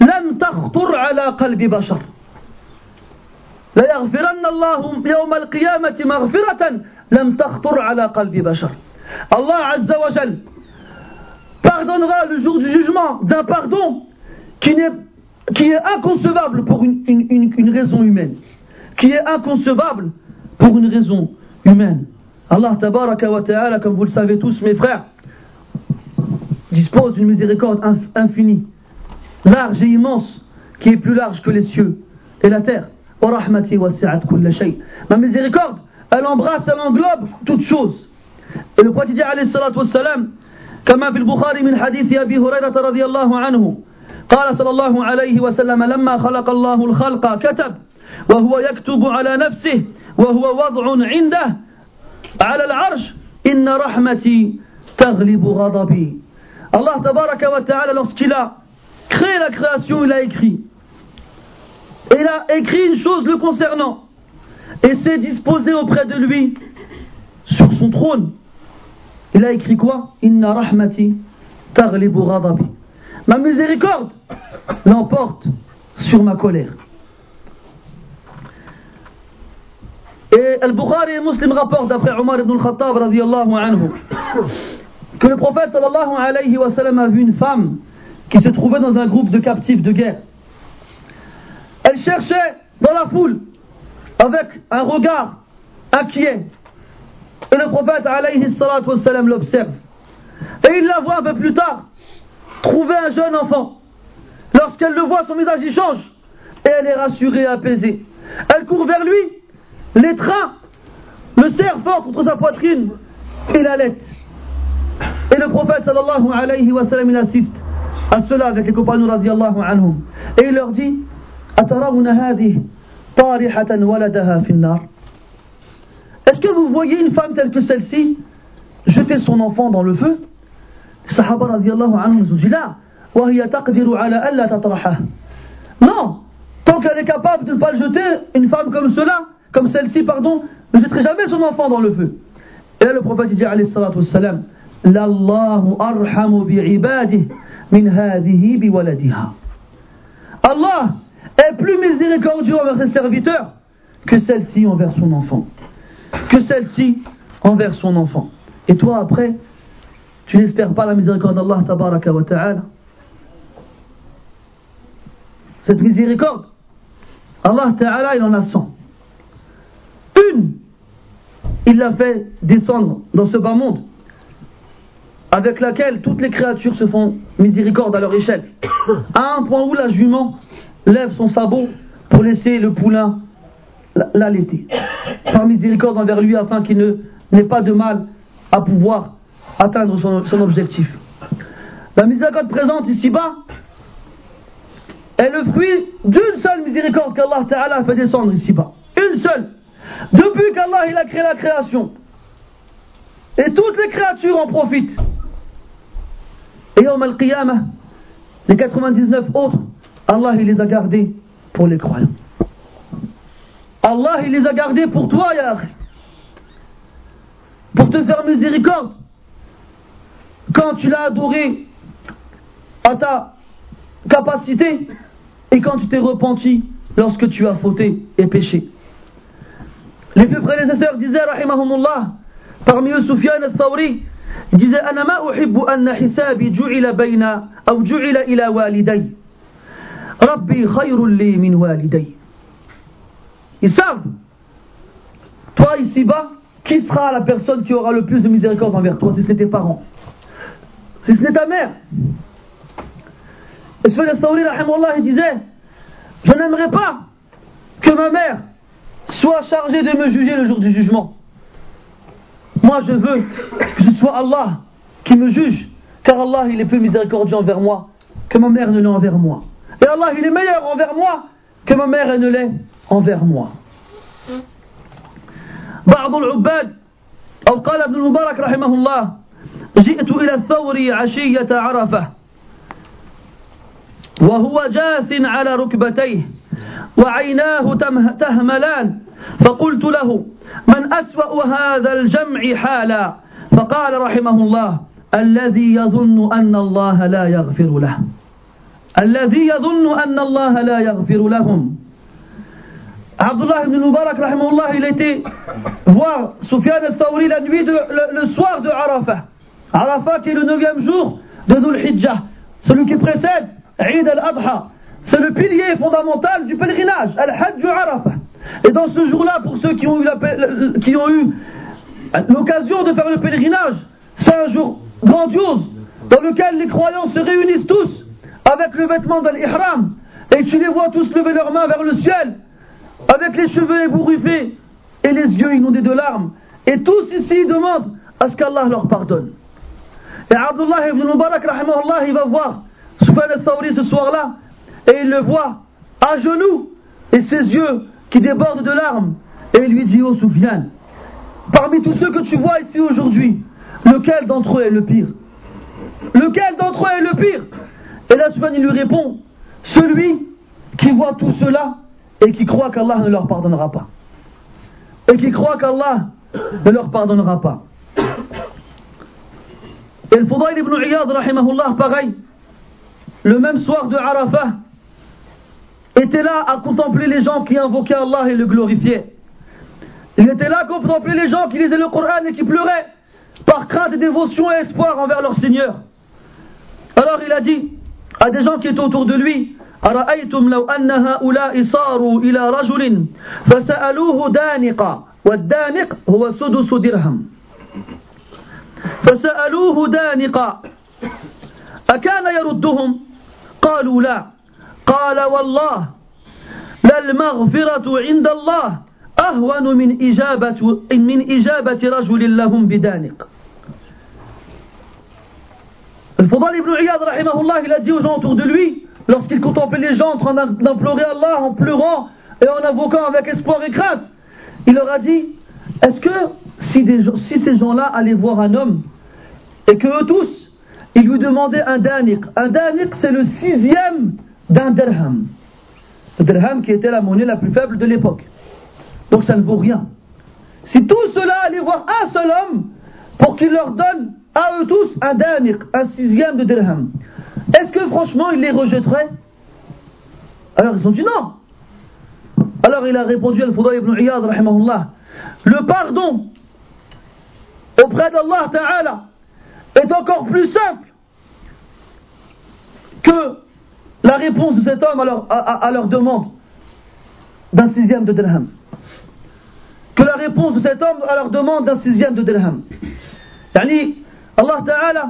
لم تخطر على قلب بشر ليغفرن الله يوم القيامة مغفرة لم تخطر على قلب بشر Allah Azza wa Jal pardonnera le jour du jugement d'un pardon qui n'est qui est inconcevable pour une, une, une, raison humaine. Qui est inconcevable pour une raison humaine. Allah tabaraka wa ta'ala, comme vous le savez tous mes frères, dispose d'une miséricorde infinie, large et immense, qui est plus large que les cieux et la terre. ورحمتي وسعت كل شيء. ما ميزيريكورد ال امبراس ال انغلوب توت شوز القتدي عليه الصلاه والسلام كما في البخاري من حديث ابي هريره رضي الله عنه قال صلى الله عليه وسلم لما خلق الله الخلق كتب وهو يكتب على نفسه وهو وضع عنده على العرش ان رحمتي تغلب غضبي الله تبارك وتعالى lorsqu'il a créé la création il écrit il a écrit une chose le concernant et s'est disposé auprès de lui sur son trône il a écrit quoi? Inna rahmati taghlibu ghadabi Ma miséricorde l'emporte sur ma colère. Et Al-Bukhari et Muslim rapportent d'après Omar ibn al-Khattab anhu que le prophète sallallahu alayhi wa a vu une femme qui se trouvait dans un groupe de captifs de guerre. Elle cherchait dans la foule avec un regard inquiet. Et le prophète alayhi sallam l'observe. Et il la voit un peu plus tard trouver un jeune enfant. Lorsqu'elle le voit, son visage y change. Et elle est rassurée apaisée. Elle court vers lui, l'étreint, le serre fort contre sa poitrine et l'allait. Et le prophète sallallahu alayhi wa sallam, il assiste à cela avec les compagnons radiallahu anhum. Et il leur dit Est-ce que vous voyez une femme telle que celle-ci jeter son enfant dans le feu? Sahaba là, non, tant qu'elle est capable de ne pas le jeter, une femme comme cela, comme celle-ci, pardon, ne jetterait jamais son enfant dans le feu. Et le prophète dit alayhi salatu wassalam. Allah est plus miséricordieux envers ses serviteurs que celle-ci envers son enfant. Que celle-ci envers son enfant. Et toi après, tu n'espères pas la miséricorde d'Allah tabaraka wa ta'ala Cette miséricorde, Allah ta'ala il en a 100. Une, il l'a fait descendre dans ce bas monde, avec laquelle toutes les créatures se font miséricorde à leur échelle. (coughs) À un point où la jument lève son sabot pour laisser le poulain l'allaiter. Par miséricorde envers lui afin qu'il n'ait pas de mal à pouvoir atteindre son, objectif. La miséricorde présente ici-bas est le fruit d'une seule miséricorde qu'Allah Ta'ala a fait descendre ici-bas. Une seule. Depuis qu'Allah a créé la création. Et toutes les créatures en profitent. Et Yom al-Qiyamah, les 99 autres, Allah il les a gardés pour les croyants. Allah il les a gardés pour toi, ya Pour te faire miséricorde. Quand tu l'as adoré à ta capacité et quand tu t'es repenti lorsque tu as fauté et péché. Les vieux prédécesseurs disaient, rahimahumullah, parmi eux Soufiane al-Thawri, disait أنا ما أحب أن حسابي جعل بين أو جعل إلى والدي Rabbi li min waliday. Ils savent, toi ici-bas, qui sera la personne qui aura le plus de miséricorde envers toi si ce tes parents? Si ce n'est ta mère? Et Sufyan Saouli, il disait Je n'aimerais pas que ma mère soit chargée de me juger le jour du jugement. Moi, je veux que ce soit Allah qui me juge, car Allah, il est plus miséricordieux envers moi que ma mère ne l'est envers moi. Et Allah, il est meilleur envers moi que ma mère ne l'est envers moi. بعض العباد أو قال ابن المبارك رحمه الله جئت إلى الثور عشية عرفة وهو جاث على ركبتيه وعيناه تهملان فقلت له من أسوأ هذا الجمع حالا فقال رحمه الله الذي يظن أن الله لا يغفر له الذي يظن أن الله لا يغفر لهم Abdullah ibn Mubarak, rahimahullah, il était voir Soufiane al-Thawri la nuit, de, le, le, soir de Arafah. Arafah qui est le neuvième jour de Dhul Hijjah, celui qui précède Eid al-Adha. C'est le pilier fondamental du pèlerinage, Al-Hajj Arafah. Et dans ce jour-là, pour ceux qui ont eu qui ont eu l'occasion de faire le pèlerinage, c'est un jour grandiose dans lequel les croyants se réunissent tous avec le vêtement de l'ihram. Et tu les vois tous lever leurs mains vers le ciel. Avec les cheveux ébouriffés et les yeux inondés de larmes. Et tous ici demandent à ce qu'Allah leur pardonne. Et Abdullah ibn Mubarak, il va voir Soufiane al-Thawri ce soir-là, et il le voit à genoux, et ses yeux qui débordent de larmes, et il lui dit, oh Soufiane, parmi tous ceux que tu vois ici aujourd'hui, lequel d'entre eux est le pire? Lequel d'entre eux est le pire? Et là il lui répond, celui qui voit tout cela et qui croit qu'Allah ne leur pardonnera pas. Et qui croit qu'Allah ne leur pardonnera pas. Et le Fudayl ibn Iyad, rahimahullah, pareil, le même soir de Arafah, était là à contempler les gens qui invoquaient Allah et le glorifiaient. Il était là à contempler les gens qui lisaient le Coran et qui pleuraient par crainte et dévotion et espoir envers leur Seigneur. Alors il a dit à des gens qui étaient autour de lui أرأيتم لو أن هؤلاء صاروا إلى رجل فسألوه دانقا والدانق هو سدس درهم فسألوه دانقا أكان يردهم قالوا لا قال والله للمغفرة عند الله أهون من إجابة, من إجابة رجل لهم بدانق Ibn il a dit aux gens autour de lui, lorsqu'il contemplait les gens en train d'implorer Allah, en pleurant et en invoquant avec espoir et crainte, il leur a dit Est-ce que si, ces gens-là allaient voir un homme et qu'eux tous, ils lui demandaient un danik Un danik, c'est le sixième d'un dirham. Le dirham qui était la monnaie la plus faible de l'époque. Donc ça ne vaut rien. Si tous ceux-là allaient voir un seul homme pour qu'il leur donne à eux tous un daniq, un sixième de dirham, est-ce que franchement il les rejetterait Alors ils ont dit non. Alors il a répondu al Fudayl ibn Iyad, le pardon auprès d'Allah Ta'ala est encore plus simple que la réponse de cet homme à leur, demande d'un sixième de dirham. Que la réponse de cet homme à leur demande d'un sixième de dirham. Allah Ta'ala,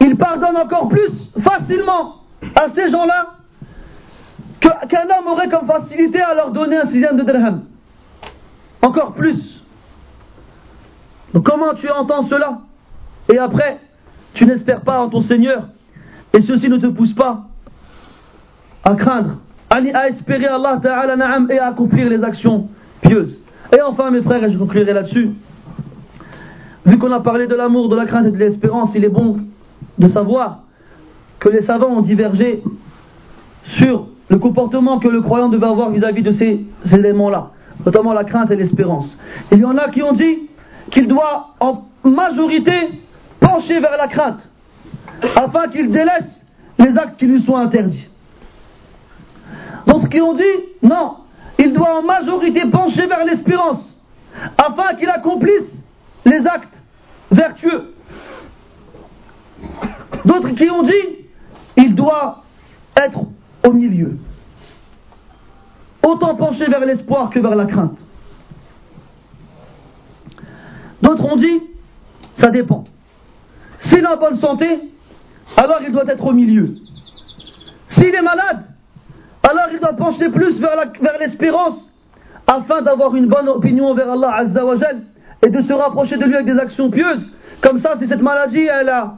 il pardonne encore plus facilement à ces gens-là qu'un homme aurait comme facilité à leur donner un sixième de dirham. Encore plus. Comment tu entends cela? Et après, tu n'espères pas en ton Seigneur et ceci ne te pousse pas à craindre, à espérer Allah Ta'ala et à accomplir les actions pieuses. Et enfin, mes frères, et je conclurai là-dessus, vu qu'on a parlé de l'amour, de la crainte et de l'espérance, il est bon de savoir que les savants ont divergé sur le comportement que le croyant devait avoir vis-à-vis de ces, éléments-là, notamment la crainte et l'espérance. Il y en a qui ont dit qu'il doit en majorité pencher vers la crainte, afin qu'il délaisse les actes qui lui sont interdits. D'autres qui ont dit non, il doit en majorité pencher vers l'espérance, afin qu'il accomplisse les actes vertueux. D'autres qui ont dit il doit être au milieu. Autant pencher vers l'espoir que vers la crainte. D'autres ont dit, ça dépend. S'il en bonne santé, alors il doit être au milieu. S'il est malade, alors il doit pencher plus vers l'espérance afin d'avoir une bonne opinion vers Allah Azzawajal et de se rapprocher de lui avec des actions pieuses. Comme ça, si cette maladie, elle a,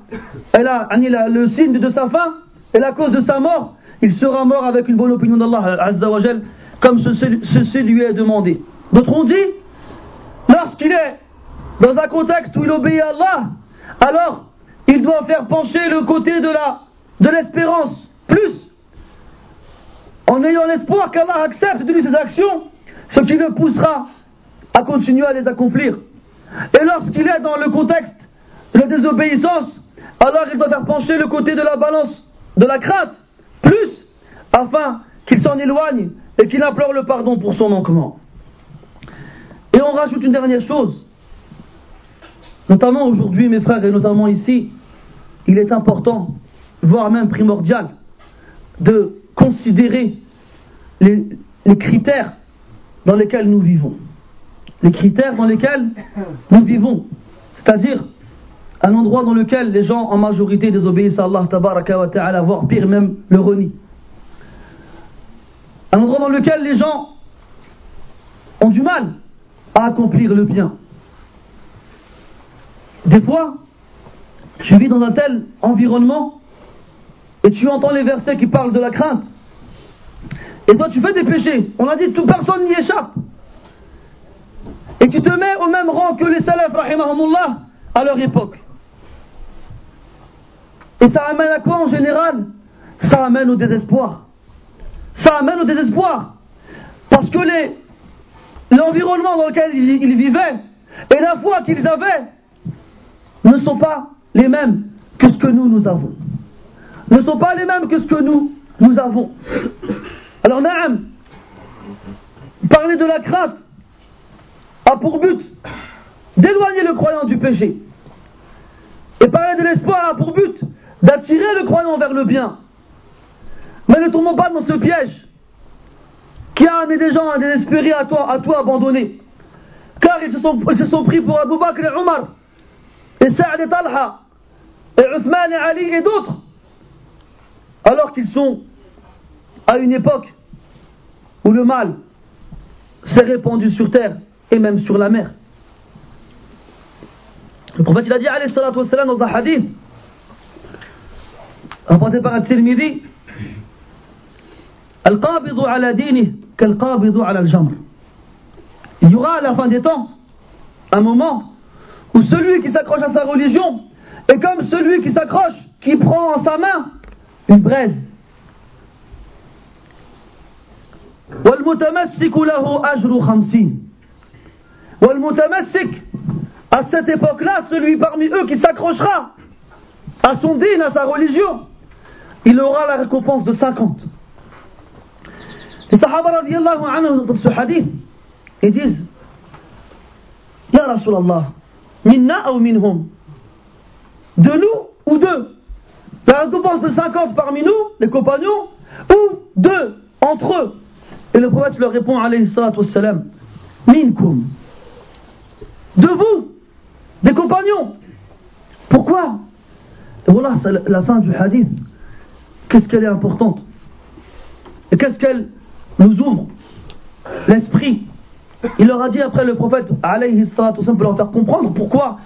elle a, le signe de sa fin et la cause de sa mort, il sera mort avec une bonne opinion d'Allah Azzawajal, comme ceci lui est demandé. D'autres ont dit, lorsqu'il est dans un contexte où il obéit à Allah, alors il doit faire pencher le côté de de l'espérance plus en ayant l'espoir qu'Allah accepte de lui ses actions, ce qui le poussera à continuer à les accomplir. Et lorsqu'il est dans le contexte de désobéissance, alors il doit faire pencher le côté de la balance de la crainte plus afin qu'il s'en éloigne et qu'il implore le pardon pour son manquement. Et on rajoute une dernière chose, notamment aujourd'hui mes frères et notamment ici, il est important, voire même primordial, de considérer les, critères dans lesquels nous vivons. Les critères dans lesquels nous vivons. C'est-à-dire un endroit dans lequel les gens en majorité désobéissent à Allah tabaraka wa ta'ala, voire pire même le renie. Un endroit dans lequel les gens ont du mal à accomplir le bien. Des fois, tu vis dans un tel environnement et tu entends les versets qui parlent de la crainte. Et toi, tu fais des péchés. On a dit toute personne n'y échappe. Et tu te mets au même rang que les salafs, rahimahumullah, à leur époque. Et ça amène à quoi en général? Ça amène au désespoir. Ça amène au désespoir. Parce que l'environnement dans lequel ils, vivaient et la foi qu'ils avaient ne sont pas les mêmes que ce que nous, nous avons. Ne sont pas les mêmes que ce que nous, nous avons. Alors, Naam, parler de la crainte a pour but d'éloigner le croyant du péché. Et parler de l'espoir a pour but d'attirer le croyant vers le bien. Mais ne tombons pas dans ce piège qui a amené des gens à désespérer à toi, à toi abandonner. Car ils se sont, ils se sont pris pour Abu Bakr et Omar, et Saad et Talha, et Uthman et Ali et d'autres, alors qu'ils sont à une époque où le mal s'est répandu sur terre et même sur la mer. Le prophète il a dit alayhi salatu wassalam dans un hadith rapporté par Al-Tirmidhi Al-Qabidu ala dini qu'Al-Qabidu ala al-Jamr. Il y aura à la fin des temps un moment où celui qui s'accroche à sa religion est comme celui qui s'accroche, qui prend en sa main une braise. والمتمسك له أجر خمسين والمتمسك à cette époque-là, celui parmi eux qui s'accrochera à son din, à sa religion, il aura la récompense de 50. Les Sahaba radiallahu anhu dans ce hadith, ils disent Ya Rasulallah, minna ou minhum? De nous ou d'eux La récompense de 50 parmi nous, les compagnons, ou deux entre eux? Et le prophète leur répond alayhi salatu Minkum de vous, des compagnons. Pourquoi Et voilà la fin du hadith. Qu'est-ce qu'elle est importante Et qu'est-ce qu'elle nous ouvre L'esprit. Il leur a dit après le prophète, alayhi salatu pour leur faire comprendre pourquoi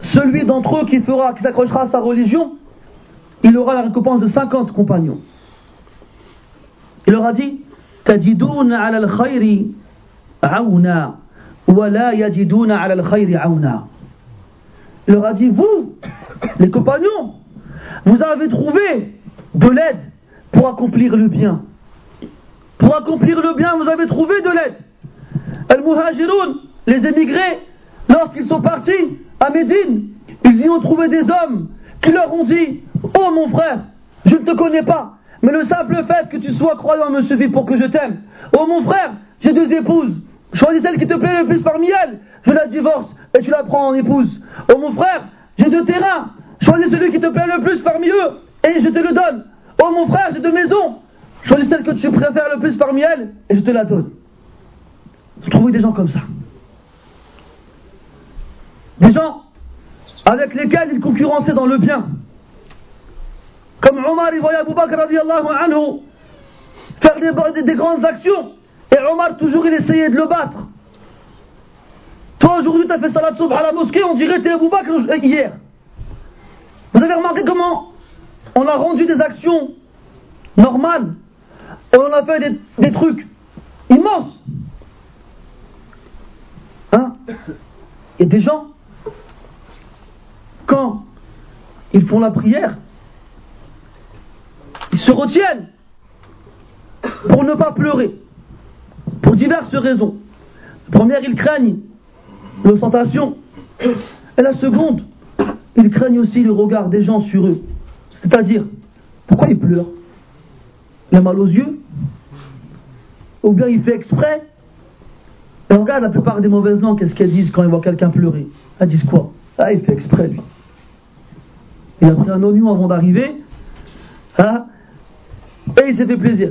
celui d'entre eux qui fera, qui s'accrochera à sa religion, il aura la récompense de 50 compagnons. Il leur a dit, al-khayri. Il leur a dit, vous, les compagnons, vous avez trouvé de l'aide pour accomplir le bien. Pour accomplir le bien, vous avez trouvé de l'aide. Al-Muhajiroun, les émigrés, lorsqu'ils sont partis à Médine, ils y ont trouvé des hommes qui leur ont dit Oh mon frère, je ne te connais pas, mais le simple fait que tu sois croyant me suffit pour que je t'aime. Oh mon frère, j'ai deux épouses, choisis celle qui te plaît le plus parmi elles, je la divorce et tu la prends en épouse. Oh mon frère, j'ai deux terrains, choisis celui qui te plaît le plus parmi eux et je te le donne. Oh mon frère, j'ai deux maisons, choisis celle que tu préfères le plus parmi elles et je te la donne. Vous trouvez des gens comme ça? Des gens avec lesquels il concurrençait dans le bien. Comme Omar, il voyait Abu Bakr anhu faire des, grandes actions. Et Omar, toujours, il essayait de le battre. Toi, aujourd'hui, tu as fait salat soubh à la mosquée, on dirait que tu es Abu Bakr euh, hier. Vous avez remarqué comment on a rendu des actions normales et on a fait des, des trucs immenses. Hein? A des gens quand ils font la prière, ils se retiennent pour ne pas pleurer, pour diverses raisons. La première, ils craignent l'ostentation. Et la seconde, ils craignent aussi le regard des gens sur eux. C'est-à-dire, pourquoi ils pleurent Il a mal aux yeux Ou bien il fait exprès Et regarde la plupart des mauvaises langues, qu'est-ce qu'elles disent quand ils voient quelqu'un pleurer Elles disent quoi Ah, il fait exprès, lui. Il a pris un oignon avant d'arriver. Hein, et il s'est fait plaisir.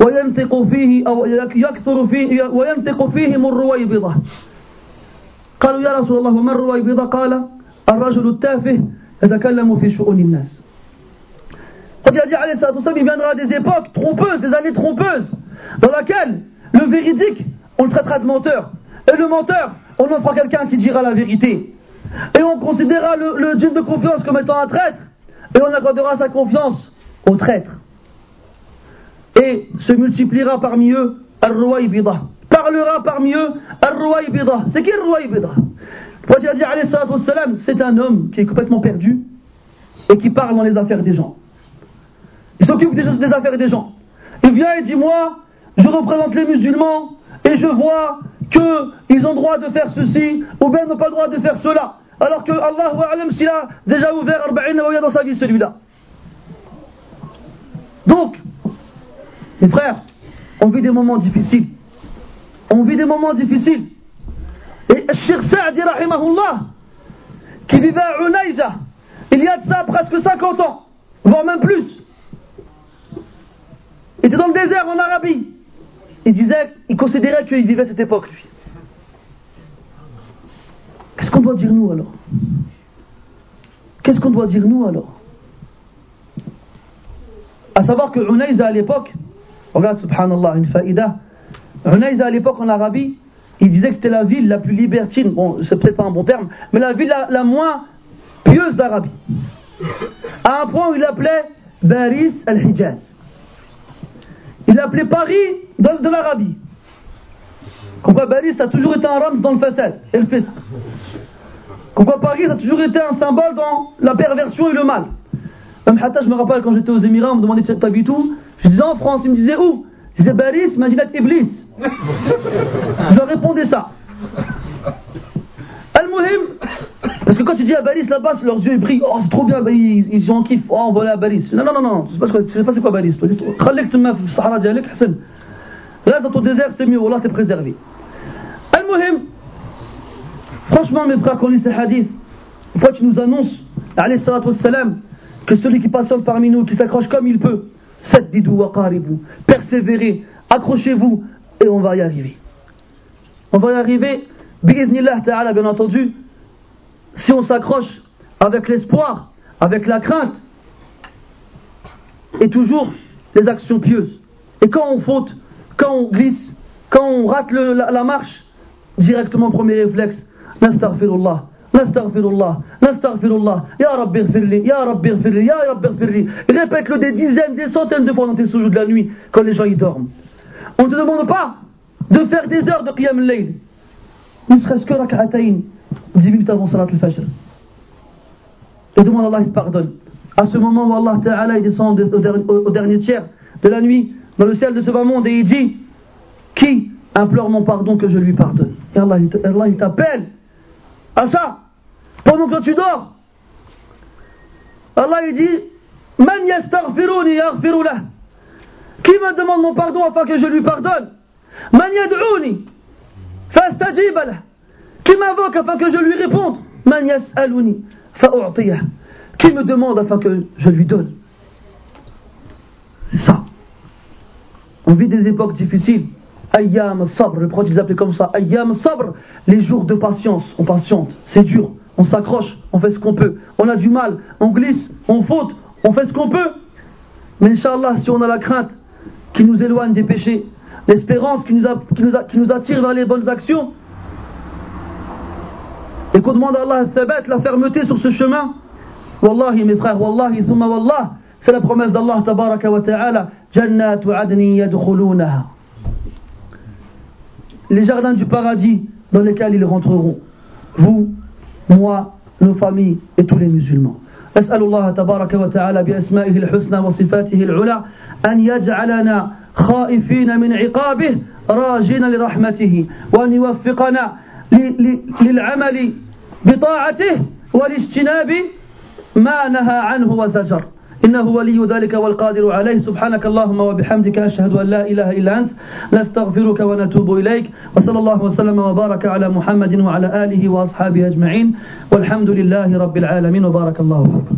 وينطق فيه أو يكثر فيه وينطق فيهم الرويبضة قالوا يا رسول الله وما الرويبضة قال الرجل التافه يتكلم في شؤون الناس Quand il a dit alayhi il viendra des époques trompeuses, des années trompeuses, dans laquelle le véridique, on le traitera de menteur. Et le menteur, on en fera quelqu'un qui dira la vérité. Et on considérera le, le de confiance comme étant un traître. Et on accordera sa confiance au traître. Et se multipliera parmi eux Ar-Ruwaybida. Parlera parmi eux Ar-Ruwaybida. C'est qui Ar-Ruwaybida? Le a dit c'est un homme qui est complètement perdu et qui parle dans les affaires des gens. Il s'occupe des, des affaires des gens. Il vient et dit Moi, je représente les musulmans et je vois qu'ils ont droit de faire ceci, ou bien n'ont pas le droit de faire cela. Alors que Allah alam s'il a déjà ouvert Arba'in dans sa vie celui-là. Donc, mes frères, on vit des moments difficiles. On vit des moments difficiles. Et Sheikh Sa'di qui vivait à Unayza, il y a de ça presque 50 ans, voire même plus. Il était dans le désert en Arabie. Il disait, il considérait qu'il vivait cette époque, lui. Qu'est-ce qu'on doit dire nous alors? Qu'est-ce qu'on doit dire nous alors? À savoir que Unayza à l'époque, regarde subhanallah, une faïda, Unayza à l'époque en Arabie, il disait que c'était la ville la plus libertine, bon, c'est peut-être pas un bon terme, mais la ville la, moins pieuse d'Arabie. À un point où il l'appelait Baris al-Hijaz. Il l'appelait Paris de, l'Arabie. Pourquoi Baris a toujours été un rame dans le facette et le. Pourquoi Paris a toujours été un symbole dans la perversion et le mal? Même Hatta, je me rappelle quand j'étais aux Émirats, on me demandait de t'habites où Je disais en France, ils me disaient où? Je disais Baris, Madinat Iblis. je leur répondais ça. Al-Muhim Parce que quand tu dis à Baris là-bas, leurs yeux ils brillent. Oh, c'est trop bien, bah, ils, ils en kiffent. Oh, on va aller à Baris. Non, non, non, non, tu sais pas c'est quoi Baris. Khalek tu m'as Sahara Dialek, Hassan. Reste dans ton désert, c'est mieux. Allah t'es préservé. Al-Muhim Franchement, mes frères, quand on lit ces hadiths, fois tu nous annonces, alayhi salatu wassalam, que celui qui patiente parmi nous, qui s'accroche comme il peut, persévérez, accrochez-vous, et on va y arriver. On va y arriver, ta'ala, bien entendu, si on s'accroche avec l'espoir, avec la crainte, et toujours les actions pieuses. Et quand on faute, quand on glisse, quand on rate la marche, directement premier réflexe, nastaghfirullah, nastaghfirullah, nastaghfirullah, ya rabbi ighfirli, ya rabbi ighfirli, ya rabbi ighfirli. Répète-le des dizaines, des centaines de fois dans tes sujouds de la nuit, quand les gens y dorment. On ne te demande pas de faire des heures de qiyam al-layl, ne serait-ce que rak'atayn, 10 minutes avant salat al-fajr. Et demande à Allah, il te pardonne. À ce moment où Allah Ta'ala descend au, der- au- au dernier tiers de la nuit, dans le ciel de ce bas monde, et il dit Qui implore mon pardon que je lui pardonne? Et Allah, il t'appelle à ça, pendant que tu dors. Allah dit. Qui me demande mon pardon afin que je lui pardonne Man yad'uni. Qui m'invoque afin que je lui réponde Man yas'aluni fa'u'tiyah. Qui me demande afin que je lui donne C'est ça. On vit des époques difficiles. Ayyam sabr, le prophète les appelait comme ça. Ayyam sabr, les jours de patience. On patiente, c'est dur. On s'accroche, on fait ce qu'on peut. On a du mal, on glisse, on faute, on fait ce qu'on peut. Mais Inch'Allah, si on a la crainte qui nous éloigne des péchés, l'espérance qui, nous attire vers les bonnes actions, et qu'on demande à Allah la fermeté sur ce chemin, Wallahi mes frères, Wallahi, thumma Wallah, c'est la promesse d'Allah tabaraka wa ta'ala, Jannatu adni. Les jardins du paradis dans lesquels ils rentreront. Vous, moi, nos familles et tous les musulmans. أسأل الله تبارك وتعالى بأسمائه الحسنى وصفاته العلى أن يجعلنا خائفين من عقابه راجين لرحمته وأن يوفقنا للعمل بطاعته والاجتناب ما نهى عنه وزجر إنه ولي ذلك والقادر عليه. سبحانك اللهم وبحمدك أشهد أن لا إله إلا أنت. نستغفرك ونتوب إليك. وصلى الله وسلم وبارك على محمد وعلى آله وأصحابه أجمعين. والحمد لله رب العالمين. وبارك الله فيكم.